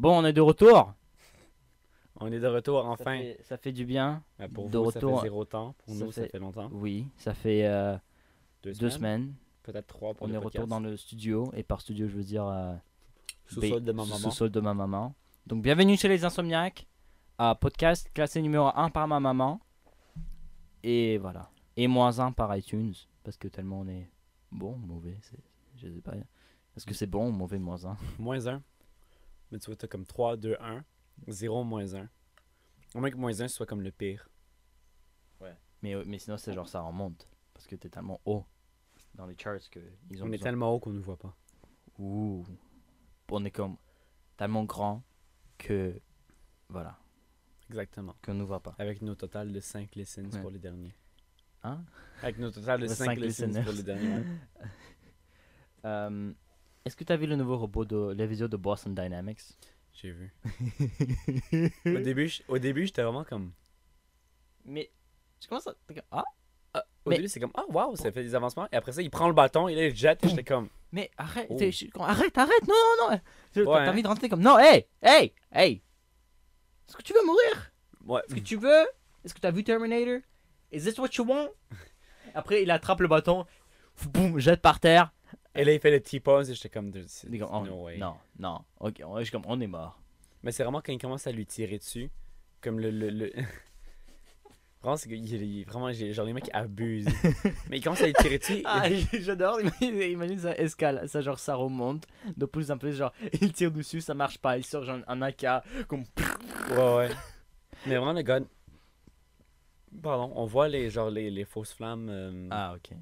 Bon, on est de retour. On est de retour Ça enfin. fait, ça fait du bien. Euh, Pour de vous, retour. ça fait zéro temps. Pour nous, ça fait- longtemps. Oui, ça fait euh, Deux, deux semaines. Peut-être trois pour On est retour podcast. dans le studio. Et par studio, je veux dire euh, Sous-sol de ma maman. sous-sol de ma maman. Donc, bienvenue chez les Insomniaques. à podcast classé numéro 1 par ma maman. Et voilà. Et moins 1 par iTunes. Parce que tellement on est bon, mauvais. Je sais pas. Est-ce que c'est bon ou mauvais, moins 1 Moins 1. Mais tu vois, t'as comme 3, 2, 1. 0, moins 1. Au moins que moins 1 soit comme le pire. mais, euh, mais sinon, c'est genre ça remonte. Parce que t'es tellement haut dans les charts que ils ont On est tellement haut qu'on ne voit pas. Ouh. On est comme tellement grand que. Voilà. Exactement. Qu'on nous voit pas. Avec nos totales de 5 listens Ouais. pour les derniers. Hein? Avec nos totales de Ouais, 5 cinq listens listeners. pour les derniers. Euh, Est-ce que tu as vu le nouveau robot de la vidéo de Boston Dynamics? J'ai vu. Au début, au début, j'étais vraiment comme. Mais je commence à. Ah? Ah, au Mais- début, c'est comme Ah, waouh, ça fait des avancements. Et après ça, il prend le bâton, il le jette. Et j'étais comme Mais arrête, Oh. je- arrête, arrête, non, non, non. T'as Ouais, t'as envie de rentrer comme. Non, hey, hey, hey. Est-ce que tu veux mourir? Ouais. Est-ce que tu veux? Est-ce que tu as vu Terminator? Is this what you want? Après, il attrape le bâton, boum, jette par terre. Et là, il fait le T-pose. Et j'étais comme oh, No way. non, non, ok, on, je suis comme, on est mort. Mais c'est vraiment quand il commence à lui tirer dessus. Comme le. le, le... vraiment, c'est que il- vraiment, genre les mecs abusent. Mais il commence à lui tirer dessus. Ah, j'adore, imagine, imagine ça escale, ça genre ça remonte, de plus en plus genre il tire dessus, ça marche pas, il sort genre un AK, comme Ouais, ouais. Mais vraiment, le gars. Pardon, on voit les, genre, les, les fausses flammes. euh, Ah ok.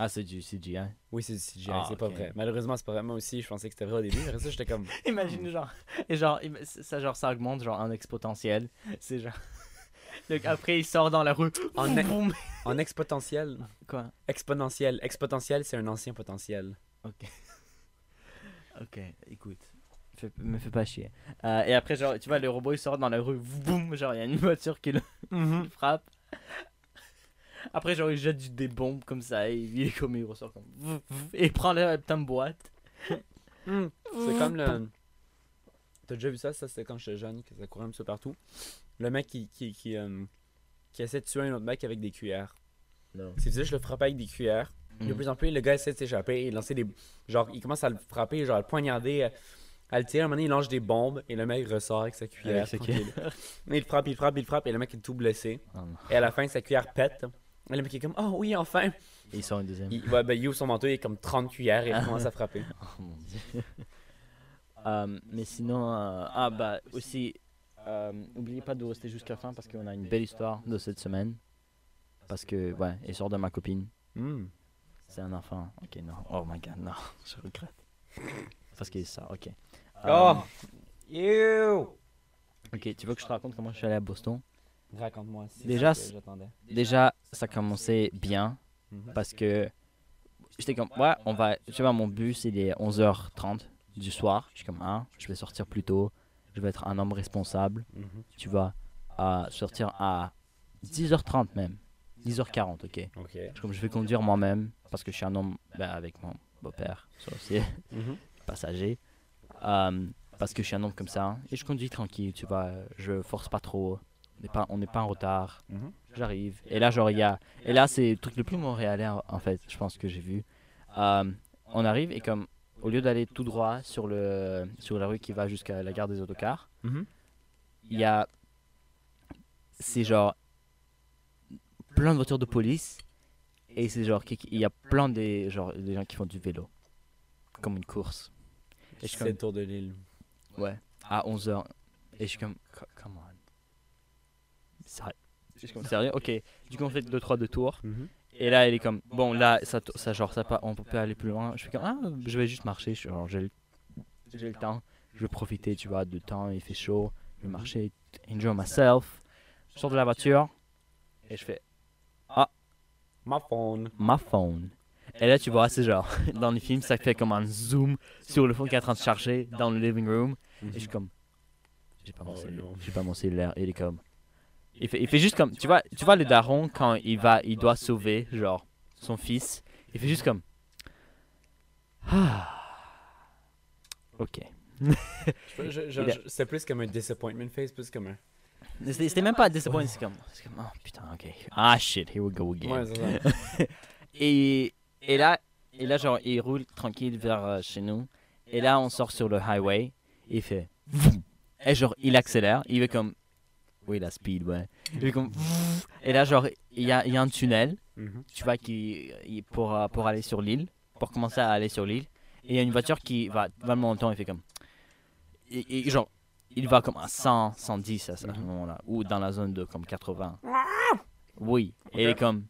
Ah c'est du CGI. Oui, c'est du CGI, Ah, c'est pas ok. vrai. Malheureusement, c'est pas vrai. Moi aussi, je pensais que c'était vrai au début. Après ça, j'étais comme. Imagine genre, et genre, ça genre ça augmente genre en exponentiel, c'est genre... Donc après il sort dans la rue, En, e- en exponentiel. Quoi? Exponentiel. Exponentiel, c'est un ancien potentiel. Ok, écoute, fais- me fais pas chier. Euh, et après genre, tu vois le robot il sort dans la rue, boum, genre il y a une voiture qui le Mm-hmm. frappe. Après, genre, il jette des bombes comme ça, et il est comme il ressort comme. Et il prend la putain de boîte. Hmm. C'est comme le. T'as déjà vu ça? Ça, c'était quand j'étais jeune, que ça courait un petit peu partout. Le mec qui, qui, qui, euh, qui essaie de tuer un autre mec avec des cuillères. Non. C'est ça, je le frappais avec des cuillères. De plus en plus, le gars essaie de s'échapper et lancer des. Genre, il commence à le frapper, genre à le poignarder, à, le tirer. À un moment donné, il lance des bombes et le mec ressort avec sa cuillère. Avec sa. Mais il frappe, il frappe, il frappe et le mec est tout blessé. Oh. Et à la fin, sa cuillère pète. Et le mec est comme, oh oui, enfin. Et il sort une deuxième. Il, ouais, ben, il ouvre son manteau, il est comme 30 cuillères et il commence à frapper. Oh mon dieu. Euh, mais sinon, euh, ah bah aussi, euh, n'oubliez pas de rester jusqu'à la fin parce qu'on a une belle histoire de cette semaine. Parce que, ouais, il sort de ma copine. Hmm. C'est un enfant. Ok, non. Oh my god, non. Je regrette. Parce qu'il est ça, ok. Euh, Oh! You! Ok, tu veux que je te raconte comment je suis allé à Boston? Raconte-moi. Déjà. Déjà, ça commençait bien. Mhm. parce que j'étais comme ouais on va tu vois mon bus il est 11h30 du soir je suis comme ah je vais sortir plus tôt je vais être un homme responsable Mhm. tu vas à sortir à 10h30 même 10h40 ok Ok. je, comme je vais conduire moi-même parce que je suis un homme ben, avec mon beau-père ça aussi Mhm. passager Euh, parce que je suis un homme comme ça et je conduis tranquille tu vois je force pas trop n'est pas on n'est pas en retard Mhm. J'arrive. Et là, genre, il y a. Et là, c'est le truc le plus montréalais, en fait, je pense que j'ai vu. Euh, on arrive et comme, au lieu d'aller tout droit sur, le, sur la rue qui va jusqu'à la gare des autocars, Mhm. il y a. C'est genre. Plein de voitures de police. Et c'est genre. Il y a plein des, genre, des gens qui font du vélo. Comme une course. Et je suis C'est comme. le tour de l'île. Ouais. À 11h. Et je suis comme. co- Come on. Sérieux. Comme, Sérieux Ok. Du coup, on fait 2-3 de tours. Mhm. Et là, elle est comme, bon, là, ça, ça genre, ça pas, on peut pas aller plus loin. Je suis comme, ah, je vais juste marcher. Je suis genre, j'ai le, j'ai le temps. Je vais profiter, tu vois, du temps. Il fait chaud. Je vais marcher, enjoy myself. Je sors de la voiture et je fais Ma phone. ma phone. Et là, tu vois, c'est genre, dans les films, ça fait comme un zoom sur le phone qui est en train de charger dans le living room. Et je suis comme, j'ai pas mon, Oh, cellulaire. J'ai pas mon cellulaire. Et il est comme, il fait, il fait juste comme, tu vois, tu vois le daron quand il va, il doit sauver, genre, son fils. Il fait juste comme, ah, ok. C'était plus comme un disappointment face, plus comme un. C'était même pas disappointing, c'est comme, c'est comme, oh putain, ok. Ah shit, here we go again. Ouais, c'est ça. Et, et là, et là, genre, il roule tranquille vers euh, chez nous. Et là, on sort sur le highway. Et il fait. Et genre, il accélère. Il fait comme. Oui, la speed, ouais. Comme. Et là, genre, il y a, y a un tunnel. Mhm. Tu vois, qui, pour, pour aller sur l'île. Pour commencer à aller sur l'île. Et il y a une voiture qui va vraiment longtemps. Il fait comme. Et, et genre, il va comme à 100, 110 à ce Mhm. moment-là. Ou dans la zone de comme 80. Oui. Et il est comme.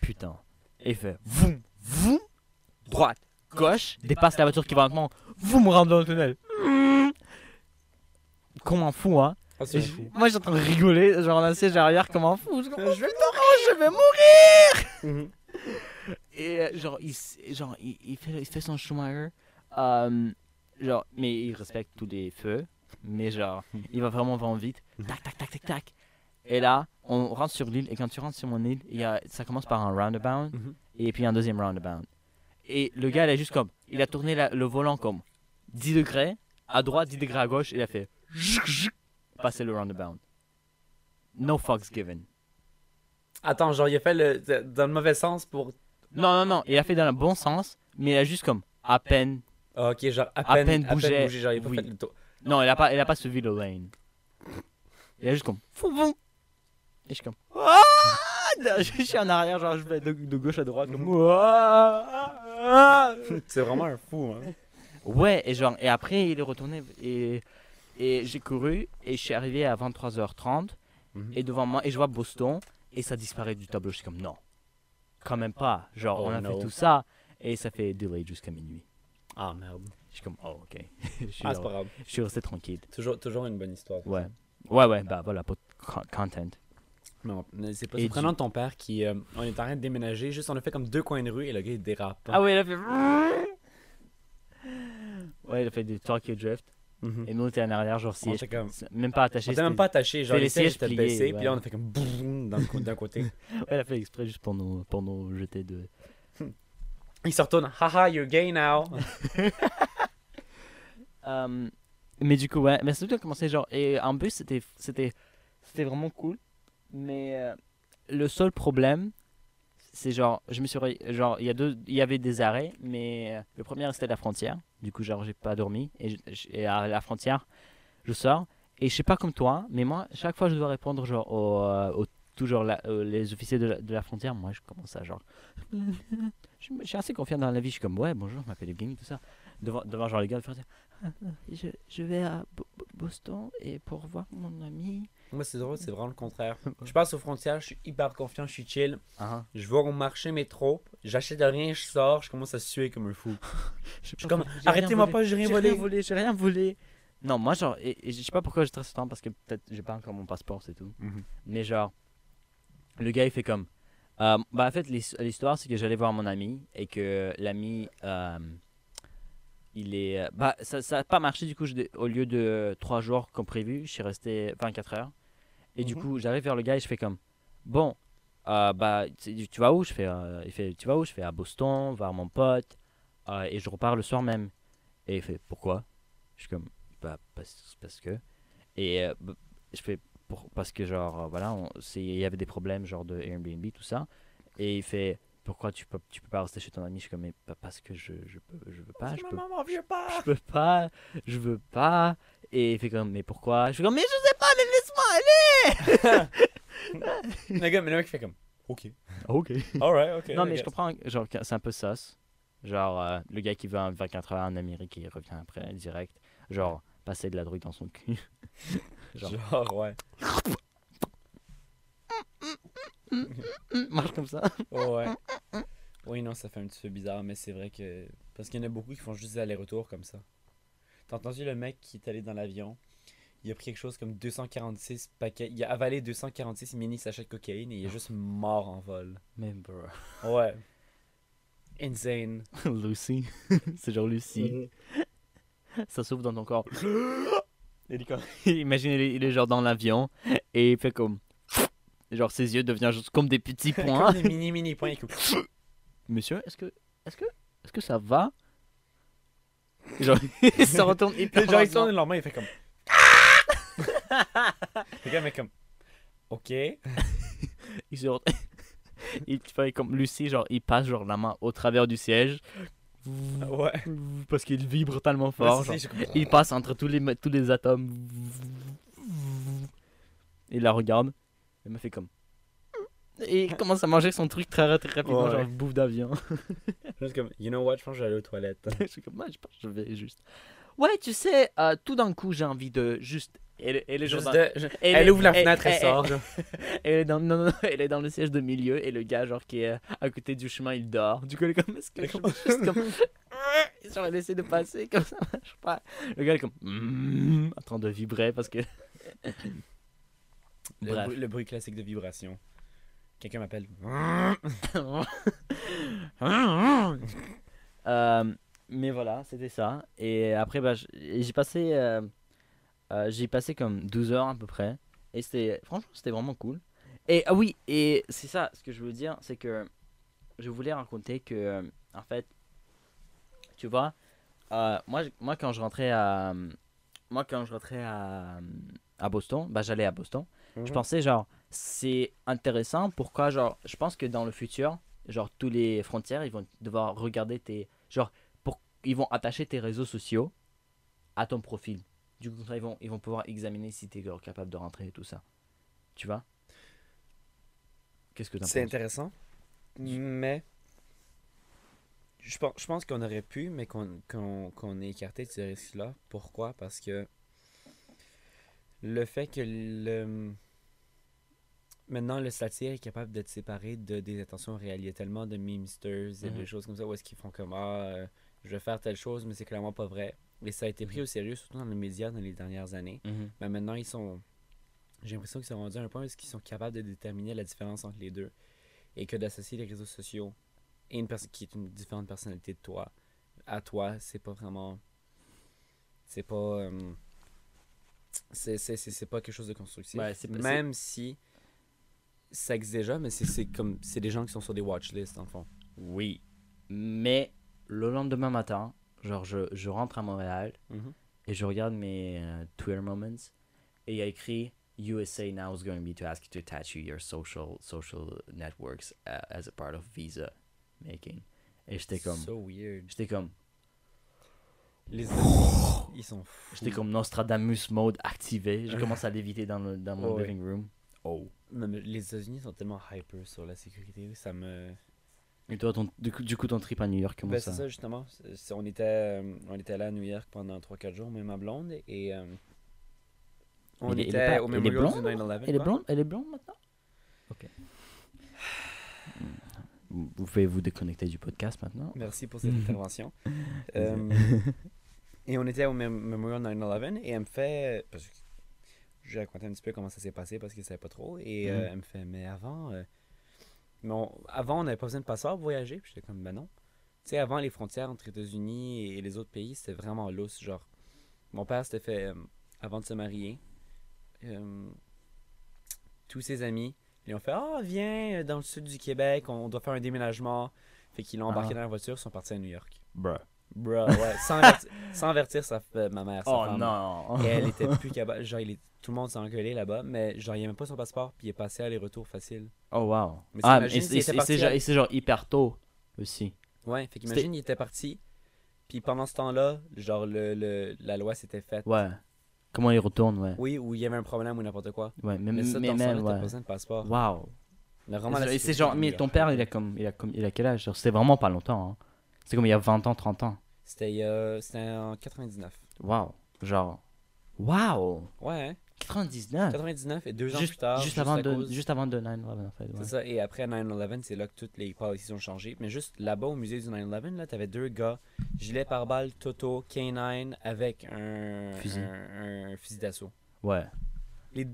Putain. Et il fait. Vroom, vroom, droite, gauche, dépasse la voiture qui va lentement. Vous me rentre dans le tunnel. Comme un fou, hein. Ah, c'est fou. moi, j'étais en train de rigoler, genre dans le siège arrière, comme un fou. Je, oh, je vais mourir, je vais mourir. Mhm. Et euh, genre, il, genre il, il fait, il fait son Schumacher. euh, genre, mais il respecte tous les feux. Mais genre, il va vraiment, vraiment vite. Tac, tac, tac, tac, tac. Et là, on rentre sur l'île. Et quand tu rentres sur mon île, il y a, ça commence par un roundabout. Mhm. Et puis un deuxième roundabout. Et le gars, il est juste comme. Il a tourné la- le volant comme 10 degrés à droite, 10 degrés à gauche. Et il a fait. Passer le roundabout. No fucks given. Attends, genre, il a fait le, dans le mauvais sens pour. Non, non, non. Il a fait dans le bon sens. Mais il a juste comme à peine Ah, ok, genre, à À peine, peine bougé, genre, il a pas oui. fait le tour. Non, il a pas, il a pas suivi le lane. Il a juste comme. Et je suis comme. Ah je suis en arrière, genre je vais de, de gauche à droite. Comme, Ah C'est vraiment un fou, hein. ouais, et genre, et après il est retourné et, et j'ai couru et je suis arrivé à 23h30 Mhm. et devant moi et je vois Boston et ça disparaît du tableau. Je suis comme non, quand même pas. Genre Oh on a no. fait tout ça et ça fait delay jusqu'à minuit. Ah, merde. Je suis comme oh ok. je, suis, Ah, c'est pas grave. je suis resté tranquille. Toujours, toujours une bonne histoire. Ouais. Ouais, ouais, bah voilà, pour co- content. Non, c'est pas surprenant du- de ton père qui. euh, on est en train de déménager, juste on a fait comme deux coins de rue et le gars il dérape. Ah oui, il a fait. Ouais, il a fait du Tokyo Drift. Mhm. Et nous, on était en arrière, genre On siège. était comme. Même pas On attaché. était même pas attaché, genre les les sièges étaient baissés, ouais. puis là on a fait comme boum d'un côté. Ouais, il a fait exprès juste pour nous, pour nous jeter de. Il se retourne, haha, you're gay now. Euh, mais du coup, ouais, mais c'est tout a commencé genre. Et en bus, c'était, c'était, c'était vraiment cool. Mais euh, le seul problème, c'est genre, je me suis. Genre, il y, a deux, il y avait des arrêts, mais euh, le premier c'était la frontière. Du coup, genre, j'ai pas dormi. Et, à la frontière, je sors. Et je sais pas comme toi, mais moi, chaque fois, je dois répondre genre au, euh, toujours la- euh, les officiers de la, frontière. Moi, je commence à genre. je, suis assez confiant dans la vie. Je suis comme, ouais, bonjour, je m'appelle Evgeny, tout ça. Devant, devant genre les gars de frontière. Ah, ah, Je, vais à Bo- Bo- Boston et pour voir mon ami. Moi c'est drôle, c'est vraiment le contraire. Je passe aux frontières, je suis hyper confiant, je suis chill. Ah, Je vais au marché métro, j'achète rien, je sors, je commence à suer comme un fou. je suis comme, arrêtez-moi pas, j'ai rien J'ai volé. rien volé, j'ai rien volé. Non, moi, genre, et, et je sais pas pourquoi je stresse autant parce que peut-être j'ai pas encore mon passeport, c'est tout. Mhm. Mais genre, le gars il fait comme. euh, bah, en fait, l'his- l'histoire c'est que j'allais voir mon ami et que l'ami. euh, il est. Bah, ça n'a pas marché du coup. je- au lieu de 3 jours comme prévu, je suis resté 24 heures. Et du Mhm. coup, j'arrive vers le gars et je fais comme. Bon, euh, bah, tu, vas où? Je fais, euh, Il fait Tu vas où? Je fais à Boston, voir mon pote. euh, et je repars le soir même. Et il fait Pourquoi? Je suis comme. Bah, parce, parce que. Et euh, je fais pour, parce que genre voilà il y avait des problèmes genre de Airbnb tout ça et il fait pourquoi tu peux tu peux pas rester chez ton ami? Je suis comme mais parce que je je peux je veux pas je peux pas. je peux pas je veux pas et il fait comme mais pourquoi? Je fais comme mais je sais pas mais laisse-moi aller Le gars, mais le mec fait comme, ok. ok Alright, ok. non mais I je comprends genre c'est un peu sauce genre euh, le gars qui va en 24 heures en Amérique il revient après direct genre passer de la drogue dans son cul genre. Genre, ouais. marche comme ça Oh, ouais. Oui, non, ça fait un petit peu bizarre, mais c'est vrai que. Parce qu'il y en a beaucoup qui font juste des allers-retours comme ça. T'as entendu le mec qui est allé dans l'avion? Il a pris quelque chose comme 246 paquets. Il a avalé 246 mini sachets de cocaïne et il est juste mort en vol. mais bro Ouais. Insane. Lucy c'est genre Lucie ça s'ouvre dans ton corps. Imagine, il est, genre dans l'avion et il fait comme. Genre ses yeux deviennent juste comme des petits points. Comme des mini mini points. Monsieur, est-ce que, est-ce que, est-ce que ça va? Genre, il se retourne hyper Genre, il lentement. tourne leur main, il fait comme. le gars, mais comme. Ok. Il se retourne- il fait comme Lucie, genre, il passe genre la main au travers du siège. Ouais. Parce qu'il vibre tellement fort. Ouais, genre. je Il passe entre tous les, tous les atomes. Il la regarde. Elle me fait comme. Et il commence à manger son truc très, très rapidement, Ouais. genre bouffe d'avion. Juste comme, you know what, je pense que je aller aux toilettes. je suis comme, moi, je pense que je vais juste. Ouais, tu sais, euh, tout d'un coup, j'ai envie de juste. Elle, elle est genre Juste dans- de- je- elle ouvre la fenêtre, elle- sort. Elle est dans, non, non, non, elle est dans le siège de milieu et le gars, genre, qui est à côté du chemin, il dort. Du coup, elle est comme, est-ce que je juste comme. genre, elle essaie de passer comme ça, marche pas. Le gars, est comme. mm, en train de vibrer parce que. Le, Bref. bruit, le bruit classique de vibration. Quelqu'un m'appelle. Euh, mais voilà, c'était ça. Et après, bah, j'ai passé, euh, euh, j'ai passé comme 12 heures à peu près. Et c'était, franchement, c'était vraiment cool. Et ah oui, et c'est ça, ce que je veux dire, c'est que je voulais raconter que, en fait, tu vois, moi, moi quand je rentrais à, moi quand je rentrais à, à Boston, bah j'allais à Boston. Je pensais genre c'est intéressant pourquoi genre je pense que dans le futur genre tous les frontières ils vont devoir regarder tes genre pour ils vont attacher tes réseaux sociaux à ton profil. Du coup ils vont ils vont pouvoir examiner si tu es capable de rentrer et tout ça. Tu vois? Qu'est-ce que tu C'est intéressant. Mais. Je pense, je pense qu'on aurait pu, mais qu'on qu'on qu'on ait écarté de ce risque-là. Pourquoi? Parce que. Le fait que le. Maintenant, le satire est capable d'être séparé de, des intentions réelles. Il y a tellement de memesters et Mhm. de choses comme ça où est-ce qu'ils font comme Ah, euh, je vais faire telle chose, mais c'est clairement pas vrai. Et ça a été pris au sérieux, surtout dans les médias dans les dernières années. Mhm. Mais maintenant, ils sont. J'ai l'impression qu'ils sont rendus à un point où ils sont capables de déterminer la différence entre les deux. Et que d'associer les réseaux sociaux et une personne qui est une différente personnalité de toi à toi, c'est pas vraiment. C'est pas. euh, c'est, pas quelque chose de constructif. Ouais, Même si ça existe déjà, mais c'est, comme. C'est des gens qui sont sur des watchlists, en fond. Oui. Mais le lendemain matin, genre je, je rentre à Montréal et je regarde mes euh, Twitter moments et il y a écrit USA now is going to be to ask you to attach your social social networks uh, as a part of visa making. Et j'étais comme So weird. j'étais comme Les ils sont fous. j'étais comme Nostradamus mode activé. Je commence à l'éviter dans le dans mon Oh, living room. Oh. Non, mais les États-Unis sont tellement hyper sur la sécurité, ça me. Et toi ton, du, coup, du coup ton trip à New York comment Ben, ça c'est ça, justement. On, était, euh, on était là à New York pendant 3-4 jours, même ma blonde, et euh, on Il il est était pas- au du 9-11. Elle est blonde? Elle est blonde maintenant? OK. Vous vous pouvez vous déconnecter du podcast maintenant? Merci pour cette intervention. Euh, et on était au Mem- Memorial 9-11, et elle me fait. Parce que je vais raconter un petit peu comment ça s'est passé parce que je savais pas trop. Et euh, Mhm. elle me fait, mais avant. euh, mais on- avant, on n'avait pas besoin de passeport pour voyager. Puis j'étais comme, ben non. Tu sais, avant, les frontières entre États-Unis et les autres pays, c'était vraiment lousse. Genre, mon père s'était fait, euh, avant de se marier, euh, tous ses amis ils ont fait Ah, viens euh, dans le sud du Québec, on doit faire un déménagement. Fait qu'ils l'ont embarqué Ah. dans la voiture, ils sont partis à New York. Bruh. Bro, ouais, sans, avertir, sans avertir sa, euh, ma mère, sa Oh femme. non. Et elle était plus capable. Genre, il est- tout le monde s'est engueulé là-bas, mais genre, il n'y a même pas son passeport, puis il est passé aller-retour facile. Oh wow. Mais ah, et c'est- genre, genre hyper tôt aussi. Ouais, fait qu'imagine, il était parti, puis pendant ce temps-là, genre, le, le- la loi s'était faite. Ouais. Comment il retourne, ouais. Oui, ou il y avait un problème ou n'importe quoi. Ouais, mais, Mais ça, mais dans même, ouais. pas besoin de passeport. Wow. Mais vraiment, c'est genre, mais ton père, il a comme, il a comme, il a quel âge? C'est vraiment pas longtemps. Hein. C'est comme il y a 20 ans, 30 ans. C'était c'était en 99. Wow. Genre. Wow. Ouais, hein? 99. 99 et deux ans Juste, plus tard. juste, avant de, juste avant de 9-11, en fait. ouais. C'est ça, et après 9-11, c'est là que toutes les policies ont changé. Mais juste là-bas au musée du 9-11, là, t'avais deux gars, gilet pare-balles, Toto, K9, avec un Fusil. un, un fusil d'assaut. Ouais. Les...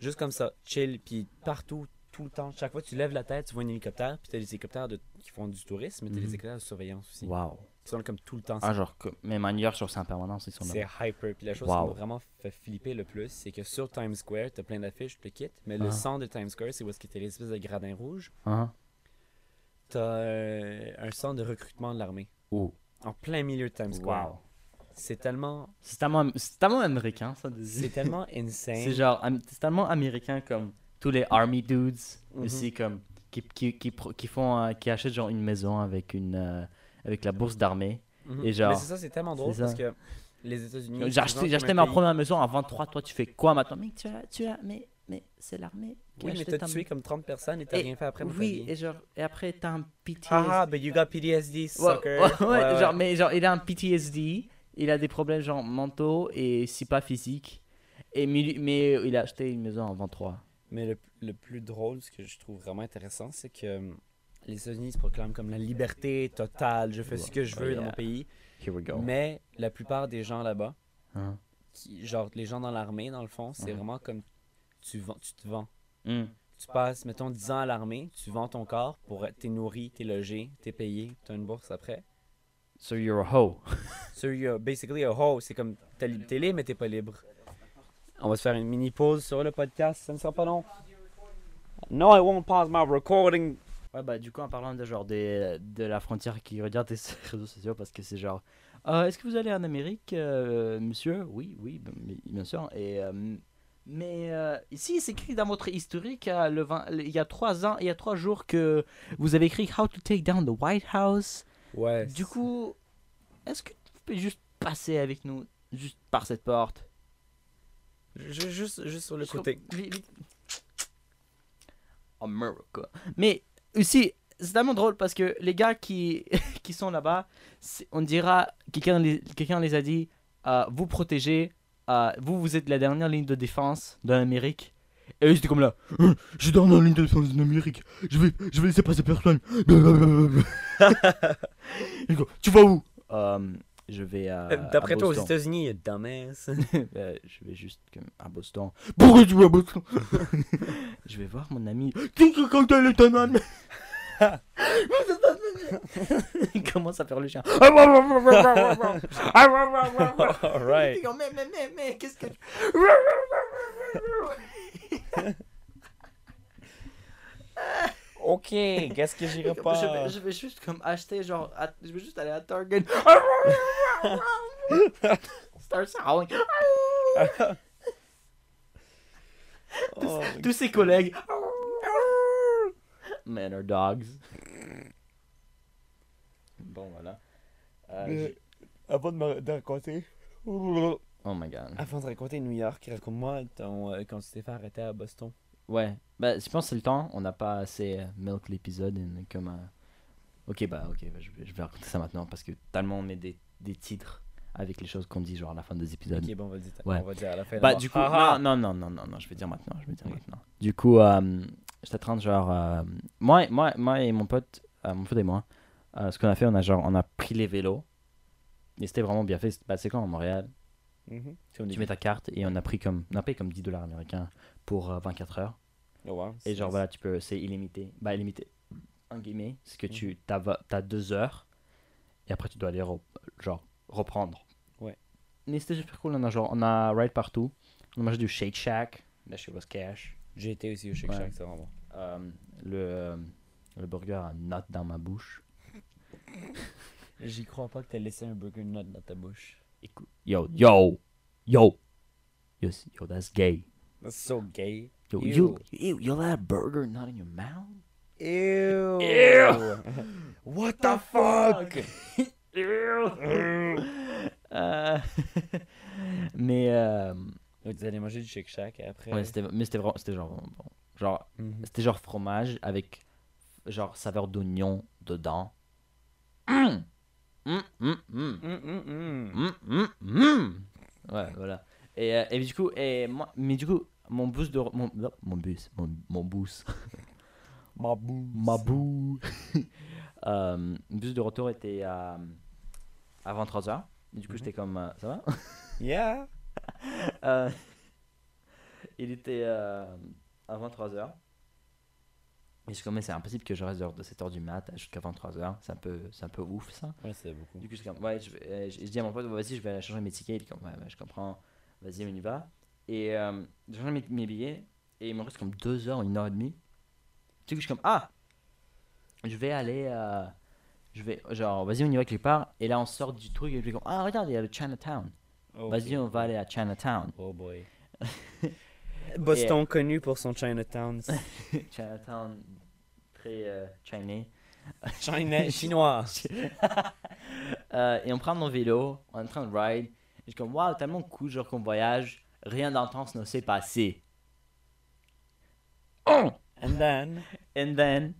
Juste comme ça, chill, puis partout, tout le temps. Chaque fois que tu lèves la tête, tu vois un hélicoptère, puis t'as des hélicoptères de... qui font du tourisme, mais t'as des Mhm. hélicoptères de surveillance aussi. Wow. Qui sont comme tout le temps. Ah, genre, que- même à New York, c'est en permanence, ils sont C'est là. hyper. Puis la chose Wow. qui m'a vraiment fait flipper le plus, c'est que sur Times Square, t'as plein d'affiches, le kit, mais le Ah. centre de Times Square, c'est où est-ce qu'il y a les espèces de gradins rouges. Hein? T'as euh, un centre de recrutement de l'armée. Oh. En plein milieu de Times Square. Wow. C'est tellement. C'est tellement, c'est tellement américain, ça. C'est tellement insane. C'est genre, c'est tellement américain comme tous les army dudes Mhm. aussi comme qui, qui, qui, qui font, euh, qui achètent genre une maison avec une, euh, avec la bourse d'armée. Mhm. Et genre- Mais c'est ça, c'est tellement drôle parce que les États-Unis. J'ai acheté, ma pays- première maison à 23, toi tu fais quoi maintenant Mec, tu as, tu as, mais, mais c'est l'armée Oui, mais t'as ta tué comme 30 personnes et t'as rien fait après. Oui, et genre, et après t'as un PTSD. Haha, but you got PTSD, sucker. ouais, ouais, Ouais, ouais. genre, mais genre, il a un PTSD, il a des problèmes genre mentaux et si pas physiques. Et, mais, mais il a acheté une maison en 23. Mais le, le plus drôle, ce que je trouve vraiment intéressant, c'est que euh, les États-Unis se proclament comme la liberté totale, je fais ce que je veux dans mon pays. Here we go. Mais la plupart des gens là-bas, Hein? qui, genre les gens dans l'armée, dans le fond, c'est Mhm. vraiment comme tu, vends, tu te vends. Hmm. Tu passes, mettons, 10 ans à l'armée, tu vends ton corps pour être t'es nourri, t'es logé, t'es payé, t'as une bourse après. So you're a hoe. So you're basically a hoe. C'est comme t'es libre, mais t'es pas libre. On va se faire une mini pause sur le podcast, ça ne sera pas long. No, I won't pause my recording. Ouais, bah, du coup, en parlant de genre des, de la frontière qui regarde tes réseaux sociaux, parce que c'est genre, Euh, est-ce que vous allez en Amérique, euh, monsieur? Oui, oui, bien sûr. Et, euh, mais ici, c'est écrit dans votre historique, le 20 il y a trois ans, il y a trois jours que vous avez écrit How to take down the White House. Ouais. Du coup, est-ce que tu peux juste passer avec nous, juste par cette porte? Ju- juste, juste sur le côté. America. Mais aussi, c'est tellement drôle parce que les gars qui, qui sont là-bas, on dira, quelqu'un les, quelqu'un les a dit, euh, vous protégez, euh, vous, vous êtes la dernière ligne de défense de l'Amérique. Et eux, ils étaient comme là, Euh, je suis dans la ligne de défense de l'Amérique, je vais, je vais laisser passer personne. Tu vas où? Euh, Je vais à. D'après à toi, aux. États-Unis, dumbass. Euh, je vais juste à Boston. Pourquoi tu vas à Boston? Je vais voir mon ami. Il commence à faire le chien. Alright. Mais, mais, mais, mais, qu'est-ce que. Ok, qu'est-ce que j'irai Je pas? vais, je vais juste comme acheter genre. à- je vais juste aller à Target. Start howling. Oh, Tous ses collègues. Men are dogs. Bon, voilà. Euh, Avant de me de raconter. oh my god. Avant de raconter New York, raconte-moi euh, quand tu t'es fait arrêter à Boston. Ouais, bah, je pense que c'est le temps. On n'a pas assez euh, milk l'épisode. Comme, euh, Ok, bah, ok, bah, je, vais, je vais raconter ça maintenant parce que tellement on met des, des titres avec les choses qu'on dit, genre à la fin des épisodes. Ok, bon, on va dire, Ouais. on va dire à la fin. Bah, du coup, Haha. non, non, non, non, non, non, je vais dire maintenant. Je vais dire maintenant. Du coup, euh, j'étais en train de genre. euh, moi, moi, moi et mon pote, euh, mon pote et moi, ce qu'on a fait, on a genre, on a pris les vélos. Et c'était vraiment bien fait. C'est- Bah, c'est quand à Montréal? Mhm. Tu mets ta carte et on a pris comme, on a payé comme 10 dollars américains pour euh, 24 heures. Oh, wow, Et genre voilà, tu peux, c'est illimité. Bah illimité, en guillemets, c'est que Mhm. tu t'as, as deux heures et après tu dois aller re- genre reprendre. Ouais. Mais c'était super cool, on a genre, on a ride partout. On a mangé du Shake Shack, that shit was cash. J'ai été aussi au Shake Ouais. Shack, c'est vraiment bon. Euh, le, euh, le burger a une note dans ma bouche. J'y crois pas que t'as laissé un burger nut dans ta bouche. Écoute, yo, yo, yo, yo, yo, that's gay. That's so gay. Yo, Ew. you, you, you let a burger not in your mouth? Ew. Ew. What the fuck? Euh, mais euh, vous allez manger du Shake Shack après. ouais, c'était mais c'était vraiment c'était genre bon. genre Mhm. c'était genre fromage avec genre saveur d'oignon dedans Hum. Hum, hum, hum. Mm, mm, mm. Hum, hum, hum. ouais voilà et, euh, et du coup et moi mais du coup mon boost de mon non, mon bus mon, mon boost Ma boue. ma boue euh, bus de retour était à à 23h du coup Mhm. j'étais comme euh, ça va? Yeah. Euh, il était euh, à 23h. Et je comme, c'est impossible que je reste de 7h du mat jusqu'à 23h. C'est un, peu, c'est un peu ouf ça. Ouais, c'est beaucoup. Du coup, je, comme, ouais, je, euh, je, je dis à mon pote, vas-y, je vais aller changer mes tickets. Il est comme, ouais, ouais, je comprends. Vas-y, on y va. Et euh, j'ai changé mes, mes billets. Et il me reste comme 2 heures, une heure et demie. Du coup, je suis comme, ah, je vais aller, euh, je vais, genre, vas-y, on y va quelque part. Et là, on sort du truc et je vais comme, ah, regarde, il y a le Chinatown. Oh, Vas-y, on va aller à Chinatown. Oh boy. Boston connu pour son Chinatown. Chinatown, très euh. China, chinois. Euh, et on prend mon vélo, on est en train de ride. Et je suis comme, waouh, tellement cool, genre qu'on voyage. Rien d'intense ne s'est passé. Oh! And then? And then,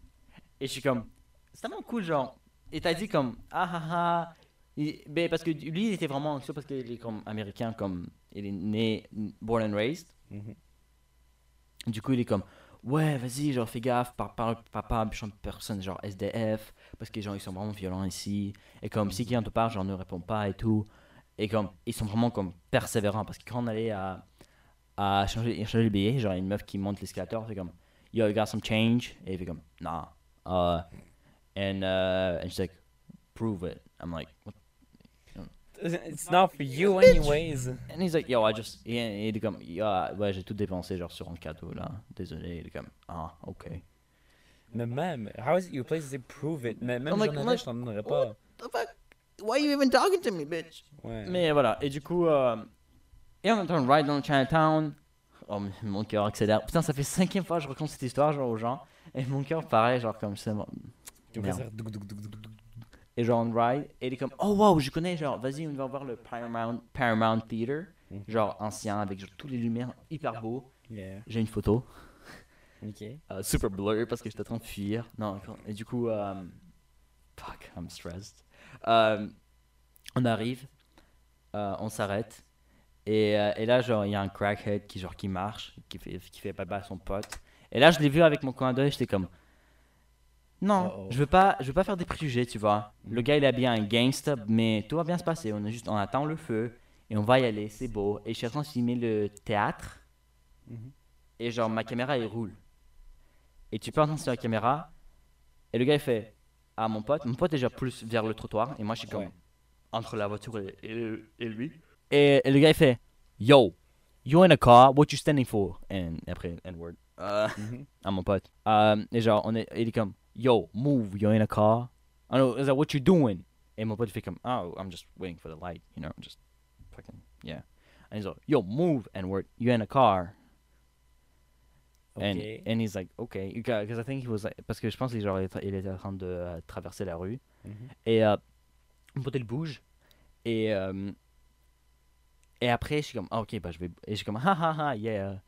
et je suis comme, c'est tellement cool, genre. Et t'as dit comme, ah ah ah. Il- ben, parce que lui, il était vraiment anxieux parce qu'il est comme américain, comme il est né, born and raised. Mhm. Du coup, il est comme, ouais, vas-y, genre, fais gaffe, par, par, papa, méchante personne, genre SDF, parce que les gens, ils sont vraiment violents ici. Et comme, si quelqu'un te parle, genre, ne réponds pas et tout. Et comme, ils sont vraiment comme persévérants, parce que quand on allait à, à changer, changer le billet, genre, une meuf qui monte l'escalator, c'est comme, yo, you got some change? Et il fait comme, nah. Uh, and, uh, and she's like, prove it. I'm like, what? It's not for you anyways. And he's like, yo, I just. Et il est comme, yeah, ouais, j'ai tout dépensé, genre, sur un cadeau, là. Désolé. Il est comme, ah, ok. Mais même, how is it you place to prove it? Mais même I'm like- journaliste, t'en donnerais what? pas. The fuck? Why you even talking to me, bitch? Ouais. Mais voilà, et du coup, euh, et on est en train de ride dans Chinatown. Oh, mon cœur accélère. Putain, ça fait cinquième fois que je raconte cette histoire, genre, aux gens. Et mon cœur, pareil, genre, comme c'est. Douk. Et genre, on ride. Et il est comme, oh wow, je connais, genre, vas-y, on va voir le Paramount, Paramount Theater. Mhm. Genre, ancien, avec genre, toutes les lumières hyper. Yeah. J'ai une photo. Ok. Euh, super blur parce que j'étais en train de fuir. Non, et du coup, euh, fuck, I'm stressed. Euh, on arrive, euh, on s'arrête, et, euh, et là, genre, il y a un crackhead qui, genre, qui marche, qui fait, qui fait à son pote. Et là, je l'ai vu avec mon coin d'œil, j'étais comme, non, je veux pas, je veux pas faire des préjugés, tu vois. Le gars, il a bien un gangsta, mais tout va bien se passer. On, a juste, on attend le feu, et on va y aller, c'est beau. Et je suis en train de filmer le théâtre, Mhm. et genre, ma caméra, elle roule. Et tu peux entendre sur la caméra, et le gars, il fait à mon pote. Mon pote est déjà plus vers le trottoir, et moi, je suis comme Ouais. entre la voiture et, et- et lui. Et, et le gars, il fait Yo, you in a car, what you standing for? And après, N-word. Mhm. à mon pote. Euh, et genre, on est, il est comme Yo, move, you're in a car. I know, is that what you doing? Et mon pote fait comme Oh, I'm just waiting for the light, you know, just fucking, yeah. And he's like, Yo, move, N-word, you're in a car. And, Ok. and he's like, okay, because I think he was like, parce que je pense qu'il genre, il était- en train de euh, traverser la rue. Mhm. Et euh, il bouge. Et, euh, et après, je suis comme, ah, ok, bah je vais. Et je suis comme, ha ha ha, yeah.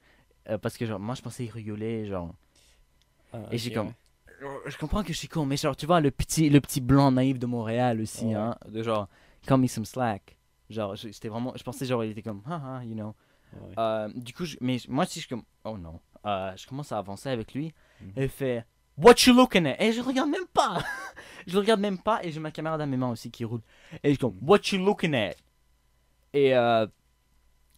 Euh, parce que genre, moi, je pensais qu'il rigolait, genre. Ah, Et j'ai comme- ouais. Je comprends que je suis con, mais genre, tu vois, le petit, le petit blanc naïf de Montréal aussi, Ouais. hein. De genre, come me some slack. Genre, je- j'étais vraiment. Je pensais, genre, il était comme, ha ha, you know. Ouais. Euh, du coup, je- mais moi aussi, je suis comme, oh non. Euh, je commence à avancer avec lui. Mhm. Et il fait, What you looking at? Et je regarde même pas. je le regarde même pas. Et j'ai ma caméra dans mes mains aussi qui roule. Et je comme, What you looking at? Et, euh,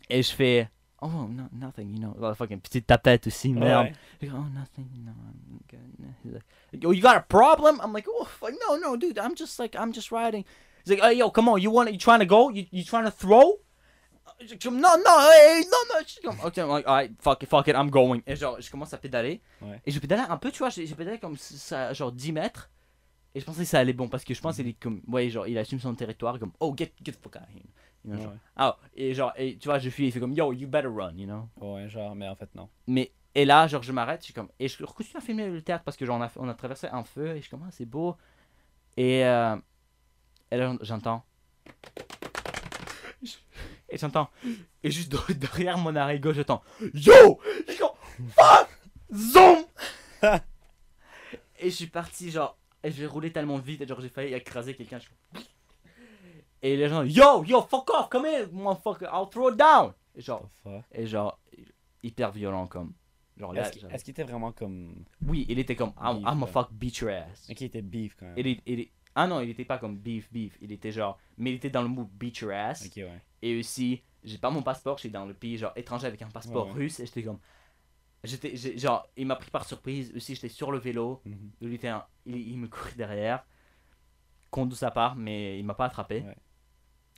et je fais, Oh, no, nothing, you know. Well, fucking petite tapette aussi, merde. Ouais. Je dis, oh, nothing, no, I'm good. He's like, yo, you got a problem? I'm like, oh, fuck, no, no, dude, I'm just like, I'm just riding. He's like, hey, yo, come on, you want, you trying to go? You, you trying to throw? Je suis comme, non, non, hey, non, non. Je suis comme, ok, like, alright, fuck it, fuck it, I'm going. Et genre, je commence à pédaler. Ouais. Et je pédalais un peu, tu vois, j'ai pédalé comme ça, genre 10 mètres. Et je pensais que ça allait bon parce que je pense qu'il est comme, ouais, genre, il assume son territoire, comme, oh, get, get the fuck out of here. You know, genre, Ouais. ah, et genre, et tu vois, je fuis, il fait comme, yo, you better run, you know. Ouais, genre, mais en fait, non. Mais et là, genre, je m'arrête, je suis comme. Et je continue à filmer le théâtre parce que, genre, on a, on a traversé un feu et je suis comme, ah, c'est beau. Et, euh, et là, j'entends. Et j'entends. Et juste de- derrière mon oreille gauche, j'entends. Yo! Je suis comme, fuck! Zoom! et je suis parti, genre. Et j'ai roulé tellement vite, et genre, j'ai failli écraser quelqu'un. je suis Et les gens, yo, yo, fuck off, come here, motherfucker, I'll throw it down! Et genre, et genre, hyper violent comme. Genre là, Est-ce qu'il genre- est-ce qu'il était vraiment comme. oui, il était comme I'm, Beef, I'm a fuck beat your ass. Ok, il était beef quand même. Il est- il est- ah non, il était pas comme beef beef, il était genre mais il était dans le mood beat your ass Ok, ouais. Et aussi j'ai pas mon passeport, j'étais dans le pays genre étranger avec un passeport Ouais, ouais. russe et j'étais comme j'étais genre il m'a pris par surprise aussi, j'étais sur le vélo, Mhm. un- il, il me courait derrière con de sa part mais il m'a pas attrapé. Ouais.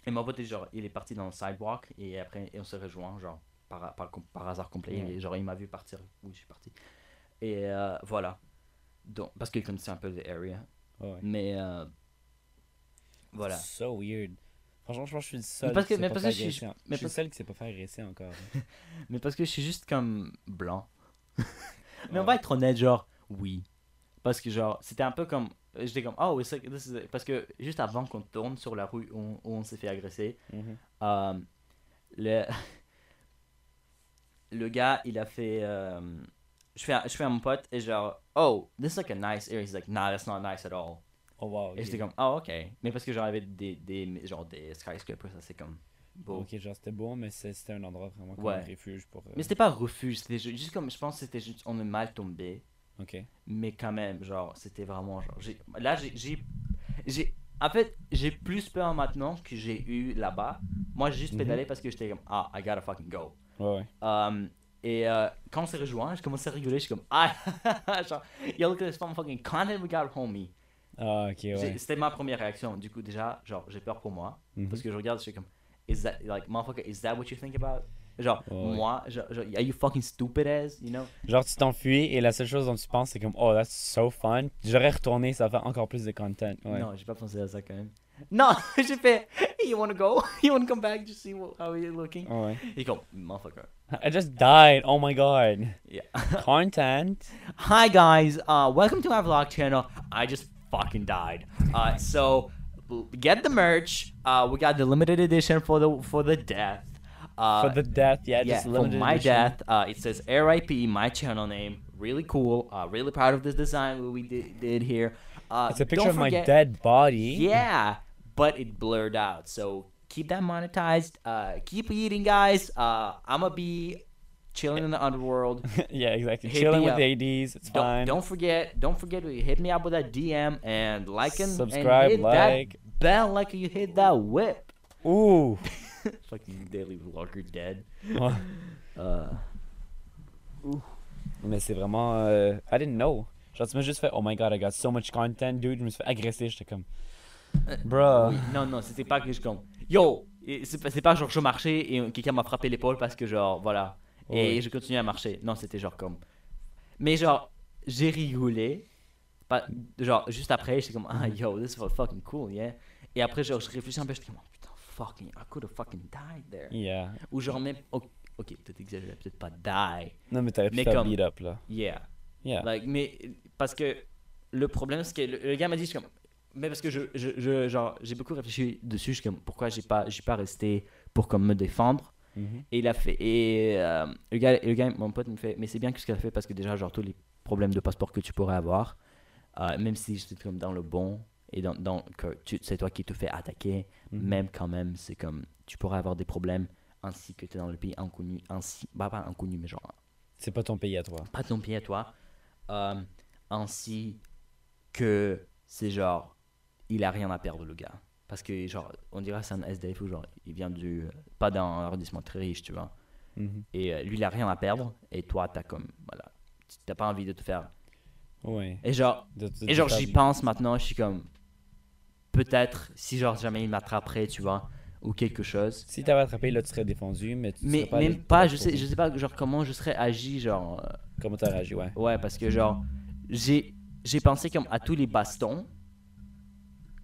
Et mon pote genre il est parti dans le sidewalk et après et on s'est rejoint genre par, par, par hasard complet et genre il m'a vu partir où je suis parti. Et euh, voilà. Donc, parce qu'il connaissait un peu l'area. Ouais. Mais, euh, Voilà. So weird. Franchement, je pense que je suis le seul parce que- qui mais parce que je suis- mais Je suis parce- seul qui s'est pas fait agresser encore. Mais parce que je suis juste comme blanc. Mais on va être honnête, genre, oui. Parce que, genre, c'était un peu comme. J'étais comme, oh, this is- parce que juste avant qu'on tourne sur la rue où on, s'est fait agresser, Mhm. euh, le, le gars, il a fait. euh, je, fais, je fais à mon pote et genre, oh, this is like a nice area. He's like, nah, that's not nice at all. Oh wow. Et j'étais comme, oh, ok. Mais parce que j'avais des, des, genre, des skyscrapers, ça c'est comme beau. Ok, genre c'était beau, mais c'était un endroit vraiment comme Ouais. un refuge pour. euh, Mais c'était pas refuge, c'était ju- juste comme, je pense que c'était juste, on est mal tombé. Ok. mais quand même genre c'était vraiment genre là j'ai en fait j'ai plus peur maintenant que j'ai eu là-bas moi j'ai juste pédalé parce que j'étais comme ah I gotta fucking go Ouais, ouais. Um, et euh, quand on s'est rejoint je commençais à rigoler je suis comme ah genre yo look at this fucking content we got homie Ah, ok, ouais. c'était ma première réaction du coup déjà genre j'ai peur pour moi Mhm. parce que je regarde je suis comme is that like motherfucker is that what you think about? Genre ouais. moi genre, genre, are you fucking stupid as you know? Genre, tu t'enfuis et la seule chose dont tu penses, c'est comme, oh, that's so fun. J'aurais retourné, ça fait encore plus de content. Ouais. Non, j'ai pas pensé à ça quand même. Non, j'ai fait, hey, you wanna go? You wanna come back to see what, how you're looking? Oh, ouais. Il est comme, motherfucker. I just died. Oh my god. Yeah. Content. Hi guys, uh, welcome to my vlog channel. I just fucking died. Uh, so get the merch. Uh, we got the limited edition for the for the death. Uh, For the death, yeah, yeah, just for my edition. death. Uh, it says RIP, my channel name. Really cool. Uh, really proud of this design we did, did here. Uh, It's a picture of my dead body. Yeah, but it blurred out. So keep that monetized. Uh, keep eating, guys. Uh, I'm gonna be chilling in the underworld. yeah, exactly. Hit Chilling with up. ADs. It's Don't, fine. don't forget, don't forget to hit me up with that DM and like and Subscribe, and hit like. that bell like you hit that whip. Ouh. Fucking daily vlogger dead. Ouais. Uh, Mais c'est vraiment. euh, I didn't know. Genre, tu m'as juste fait, oh my god, I got so much content, dude. Je me suis fait agresser. J'étais comme, bruh. oui, non, non, c'était pas que je comme. Yo, c'est pas genre je marchais et quelqu'un m'a frappé l'épaule parce que genre voilà et Ouais. je continuais à marcher. Non, c'était genre comme. Mais genre j'ai rigolé. Pas, genre juste après j'étais comme ah yo this is fucking cool yeah. Et après genre je réfléchis un peu j'étais comme oh, putain fucking I could have fucking died there. Yeah. Ou genre même ok, peut-être exagéré peut-être pas die Non, mais t'aurais pu faire beat up, là. yeah. Yeah. Like, mais parce que le problème, c'est que le, le gars m'a dit, je suis comme, mais parce que je, je, je- genre, j'ai beaucoup réfléchi dessus, je suis comme, pourquoi j'ai pas, j'ai pas resté pour comme me défendre. Mhm. Et il a fait, et euh, le, gars, le gars, mon pote me fait, mais c'est bien ce qu'il a fait parce que déjà, genre, tous les problèmes de passeport que tu pourrais avoir, euh, même si j'étais comme dans le bon et dans, que c'est toi qui te fais attaquer, Mhm. même quand même, c'est comme, tu pourrais avoir des problèmes ainsi que tu es dans le pays inconnu, ainsi, bah, pas inconnu, mais genre, C'est pas ton pays à toi. pas ton pied à toi, euh, ainsi que c'est genre, il a rien à perdre le gars. Parce que genre, on dirait c'est un SDF ou genre, il vient du, pas d'un arrondissement très riche, tu vois. Mhm. Et euh, lui, il a rien à perdre, et toi, t'as comme, voilà, t'as pas envie de te faire. Ouais. Et genre, De- de- et genre j'y pense maintenant, je suis comme, peut-être, si genre jamais il m'attraperait, tu vois, ou quelque chose. Si t'avais attrapé, là, tu serais défendu, mais tu Mais pas même pas, je sais, je sais pas genre comment je serais agi, genre. euh, Comment t'as réagi, ouais. Ouais, parce que genre, j'ai j'ai pensé comme à tous les bastons.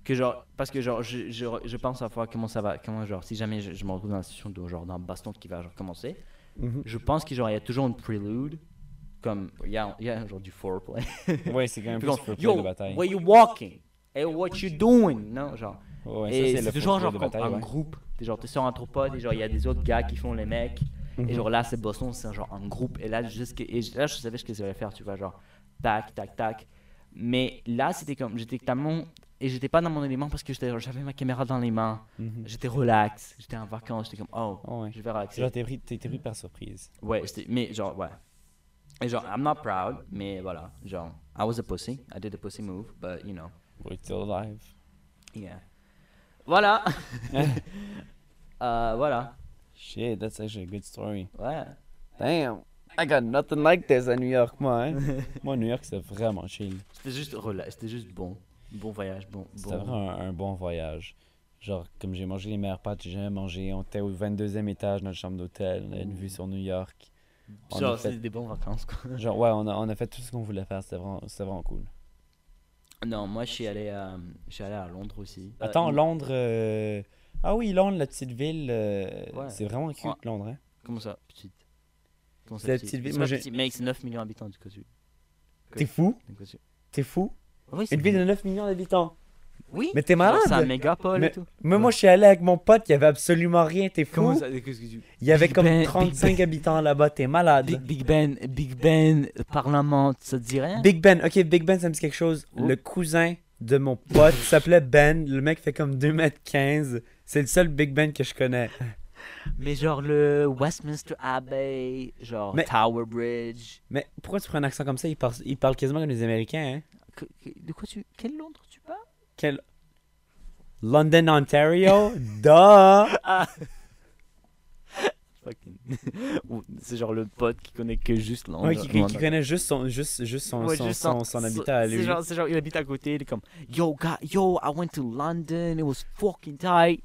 Que genre, parce que genre, je, je, je pense à voir comment ça va, comment genre, si jamais je, je me retrouve dans la situation de genre, d'un baston qui va genre commencer, Mhm. je pense qu'il genre, il y a toujours une prélude, comme, il y a, il y a genre du foreplay. Ouais, c'est quand même plus pour Yo, de bataille. where you walking? Et what you doing? Non, genre. Ouais, et c'est toujours genre comme bataille, un ouais. groupe. T'es genre, t'es sur un tripode et genre, il y a des autres gars qui font les mecs. Mhm. Et genre là, c'est Boston, c'est genre un groupe. Et là, jusque, et là, je savais ce que ça allait faire, tu vois, genre, tac, tac, tac. Mais là, c'était comme, j'étais tellement. Et j'étais pas dans mon élément parce que j'avais ma caméra dans les mains. Mhm. J'étais relax, j'étais en vacances, j'étais comme, oh, Oh, ouais. je vais relaxer. Genre, t'es pris, par surprise. Ouais, mais genre, ouais. Et genre, I'm not proud, mais voilà. Genre, I was a pussy. I did a pussy move, but you know, We're still alive. yeah. Voilà. Euh, voilà. Shit, that's actually a good story. Ouais. Damn. I got nothing like this à New York, moi. Hein? moi, New York, c'est vraiment chill. C'était juste relax, c'était juste bon. Bon voyage, bon. C'était bon. vraiment un, un bon voyage. Genre, comme j'ai mangé les meilleures pâtes, que j'ai jamais mangé. On était au 22e étage de notre chambre d'hôtel. On avait une vue sur New York. On a Genre, fait- c'était des bonnes vacances, quoi. Genre, ouais, on a, on a fait tout ce qu'on voulait faire. C'était vraiment, vraiment cool. Non, moi je suis allé à, je suis allé à Londres aussi. Euh, Attends, Londres. euh, Ah oui, Londres, la petite ville. euh, Ouais. C'est vraiment cute, Ouais. Londres. Hein? Comment ça, petite? Comment C'est la petite? petite ville- C'est moi, pas j'ai- petit, mec, c'est 9 millions d'habitants du Kosu. T'es fou? T'es fou? Oui, Une ville de 9 millions d'habitants. Oui. Mais t'es malade C'est un mégapole Mais- et tout. Moi, moi, je suis allé avec mon pote, il y avait absolument rien, t'es fou Comment ça qu'est-ce que tu- Il y avait Big comme Ben- Big 35 habitants là-bas, t'es malade. Big, Big Ben, Big Ben, Parlement, ça te dit rien? Big Ben, ok, Big Ben, ça me dit quelque chose. Oh. Le cousin de mon pote s'appelait Ben. Le mec fait comme 2m15. C'est le seul Big Ben que je connais. Mais genre le Westminster Abbey, genre Mais- Tower Bridge. Mais pourquoi tu prends un accent comme ça? Il parle, il parle quasiment comme les Américains, hein? De quoi tu. Quel Londres tu parles? Quel. London, Ontario Duh Fucking. Ou c'est genre le pote qui connaît que juste Londres. Ouais, qui, qui- qui connaît juste son, juste, juste son, Ouais, son, juste son, son habitat à c'est lui. Genre, c'est genre, il habite à côté, il est comme Yo, ga- yo, I went to London, it was fucking tight.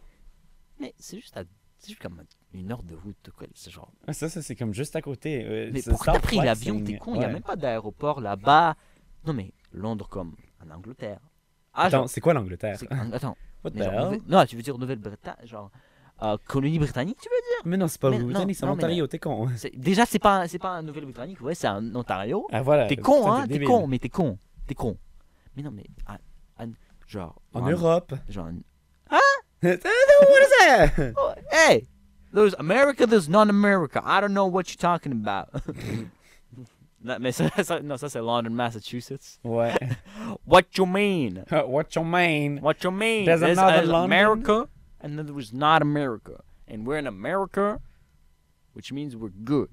Mais c'est juste, à- c'est juste comme une heure de route, quoi. C'est genre. Ah, Ça, ça c'est comme juste à côté. euh, Mais pourquoi t'as pris l'avion? T'es con, il n'y a Ouais. même pas d'aéroport là-bas. Non, mais Londres comme en Angleterre. Ah, Attends, c'est quoi l'Angleterre? Attends, What the genre, hell? Nouvelle- non, tu veux dire Nouvelle-Bretagne, genre euh, colonie britannique, tu veux Mais non, c'est pas Mais le non, Britannique, c'est l'Ontario, t'es con. C'est- Déjà, c'est pas, c'est pas un Nouvelle-Britannique, ouais, c'est un Ontario. Ah voilà. T'es con, hein, t'es con, mais t'es con, t'es con. Mais non, mais ah, ah, genre En en- Europe. genre What is that? Oh, hey, there's America, there's non-America. I don't know what you're talking about. non, mais ça, ça- non, ça c'est London, Massachusetts. Ouais. What you mean? What you mean? What you mean? There's There's another London? America, and then there was not America, and we're in America, which means we're good.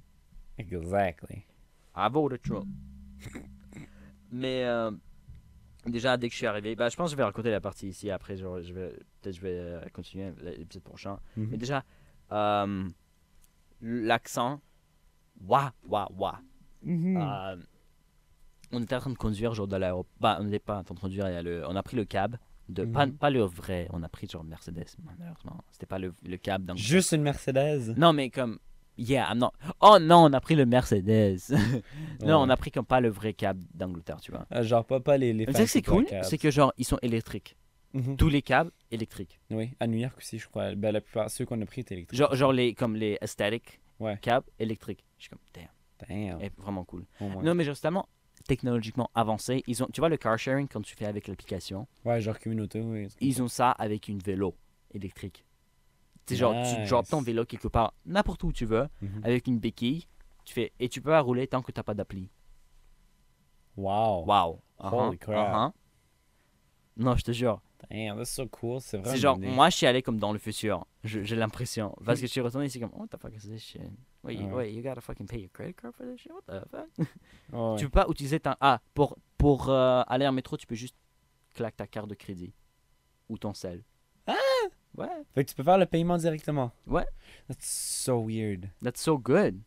Exactly. I voted Trump. Mais euh, déjà, dès que je suis arrivé, bah, je pense que je vais raconter la partie ici. Après, je vais peut-être je vais euh, continuer l'épisode prochain. Mhm. Mais déjà, euh, l'accent, wa wa wa. Mhm. Euh, on était en train de conduire genre de l'aéroport. Bah, on n'était pas en train de conduire. il y a le- On a pris le cab. De, pas, Mhm. pas le vrai, on a pris genre Mercedes, malheureusement. C'était pas le, le cab d'Angleterre. Juste une Mercedes. Non, mais comme. Yeah, I'm not- Oh non, on a pris le Mercedes. non, Ouais. on a pris comme pas le vrai cab d'Angleterre, tu vois. Ah, genre pas, pas les, les Mais c'est cool, c'est que genre ils sont électriques. Mhm. Tous les câbles électriques. Oui, à New York aussi, je crois. Ben, la plupart, ceux qu'on a pris étaient électriques. Genre, genre les comme les aesthetic Ouais. câbles électriques. Je suis comme damn, Damn. eh, vraiment cool. Non mais justement technologiquement avancé, ils ont tu vois le car sharing quand tu fais avec l'application, Ouais, genre communauté, oui. ils ont ça avec une vélo électrique. C'est genre tu drops ton vélo quelque part n'importe où tu veux Mhm. avec une béquille, tu fais et tu peux la rouler tant que t'as pas d'appli. Wow. Wow. Holy Uh-huh, crap. uh-huh. Non, je te jure. Damn, that's so cool. C'est vraiment. C'est genre, moi, je suis allé comme dans le futur. J'ai l'impression. Parce que je suis retourné ici comme, what the fuck is this shit? Wait, you, Ouais. wait, you gotta fucking pay your credit card for this shit? What the fuck? Ouais, Tu peux pas utiliser ta. Ah, pour, pour euh, aller en métro, tu peux juste claquer ta carte de crédit. Ou ton sel. Ah! Ouais. Fait que tu peux faire le paiement directement. Ouais. That's so weird. That's so good.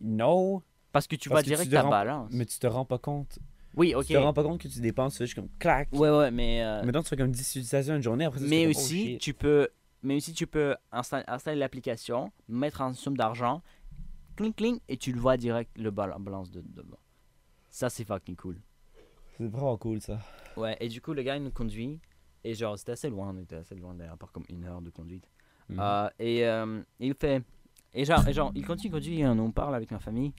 No, Parce que tu Parce vas que tu direct te ta rends- balance. mais tu te rends pas compte. Oui, ok. Tu te rends pas compte que tu dépenses, tu fais juste comme clac. Ouais, ouais, mais. euh, Maintenant, tu fais comme 10 utilisations une journée, après ça, mais comme, oh, aussi, tu peux. Mais aussi, tu peux installer, installer l'application, mettre en somme d'argent, cling cling, et tu le vois direct le bal- la balance de devant. Ça, c'est fucking cool. C'est vraiment cool ça. Ouais, et du coup, le gars, il nous conduit. Et genre, c'était assez loin, on était assez loin d'ailleurs, par comme une heure de conduite. Mhm. Euh, et euh, il fait. Et genre, et genre, il continue de conduire, et on parle avec ma famille.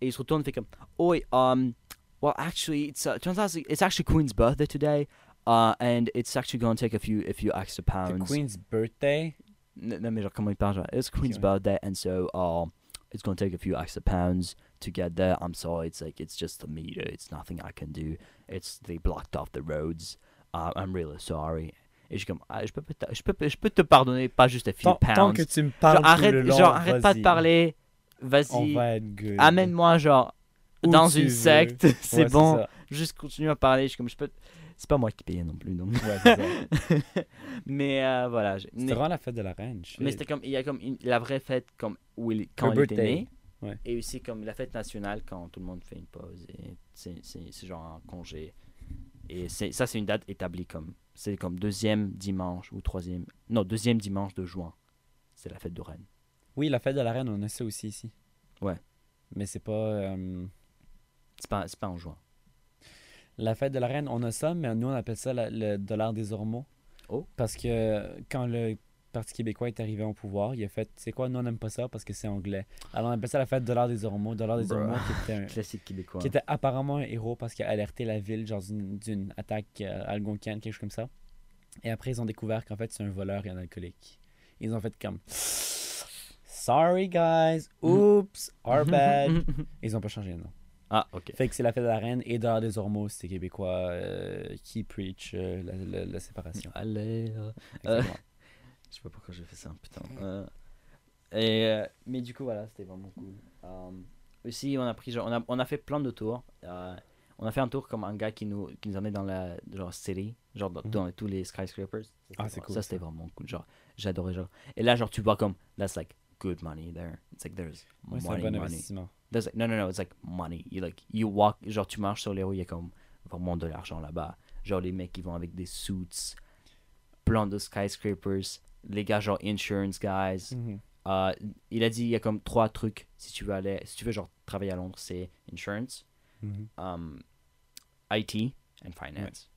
Et il se retourne, il fait comme. Oh, um, well, actually, it's, uh, turns out it's actually Queen's birthday today. Uh, and it's actually going to take a few, a few extra The pounds. Queen's birthday. Non, non, mais genre, comment il parle, genre, it's Queen's birthday, and so, uh, it's going to take a few extra pounds to get there. I'm sorry, it's like, it's just the meter, it's nothing I can do. It's, they blocked off the roads. Uh, I'm really sorry. Et je suis comme, ah, je, peux, peut- je, peux, je peux te pardonner, pas juste a few Tant, pounds. tant que tu me parles genre, arrête, genre, arrête pas de parler, vas-y, va amène-moi, genre, dans une veux. secte, c'est Ouais, bon, juste continue à parler. Je comme, je peux. C'est pas moi qui payais non plus, donc. Ouais, c'est ça. mais euh, voilà. C'était mais- vraiment la fête de la reine. shit. mais c'était comme, il y a comme une- la vraie fête comme où il, quand Her il était né. Ouais. Et aussi comme la fête nationale quand tout le monde fait une pause. Et c'est, genre un congé. Et c'est, ça, c'est une date établie comme. C'est comme deuxième dimanche ou troisième. Non, deuxième dimanche de juin. C'est la fête de Rennes. Oui, la fête de la reine, on a ça aussi ici. Ouais. Mais c'est pas. euh, C'est pas, pas en juin. La fête de la reine, on a ça, mais nous, on appelle ça la- le dollar des ormeaux. Oh. Parce que quand le Parti québécois est arrivé au pouvoir, il a fait c'est quoi, nous, on n'aime pas ça parce que c'est anglais. Alors, on appelle ça la fête dollar des ormeaux. Dollar des ormeaux, qui était, un- Classique québécois. qui était apparemment un héros parce qu'il a alerté la ville genre d'une- attaque euh, algonquienne, quelque chose comme ça. Et après, ils ont découvert qu'en fait, c'est un voleur et un alcoolique. Ils ont fait comme Sorry, guys. Oops. Our bad. Ils ont pas changé le nom. Ah, ok. Fait que c'est la fête de la reine et Dollar des Ormeaux, c'était québécois euh, qui preach euh, la, la- la séparation. Allez. euh. Je sais pas pourquoi j'ai fait ça, putain. Et, mais du coup, voilà, c'était vraiment cool. Euh, aussi, on a pris genre, on a, on a fait plein de tours. On a fait un tour comme un gars qui nous, qui nous emmenait dans la genre city, genre dans, Mhm. dans tous les skyscrapers. Ah, c'est cool, Ça, c'était vraiment cool. Genre, j'adorais genre. Et là, genre, tu vois comme, that's like good money there. It's like there's Ouais, c'est un money, bon money. There's like, no, no, no, it's like money. You like, you walk, genre, tu marches sur les rues, il y a comme vraiment de l'argent là-bas. Genre, les mecs qui vont avec des suits, plein de skyscrapers, les gars, genre, insurance guys. Euh, il a dit, il y a comme trois trucs si tu veux aller, si tu veux, genre, travailler à Londres, c'est insurance, Mhm. um, IT and finance.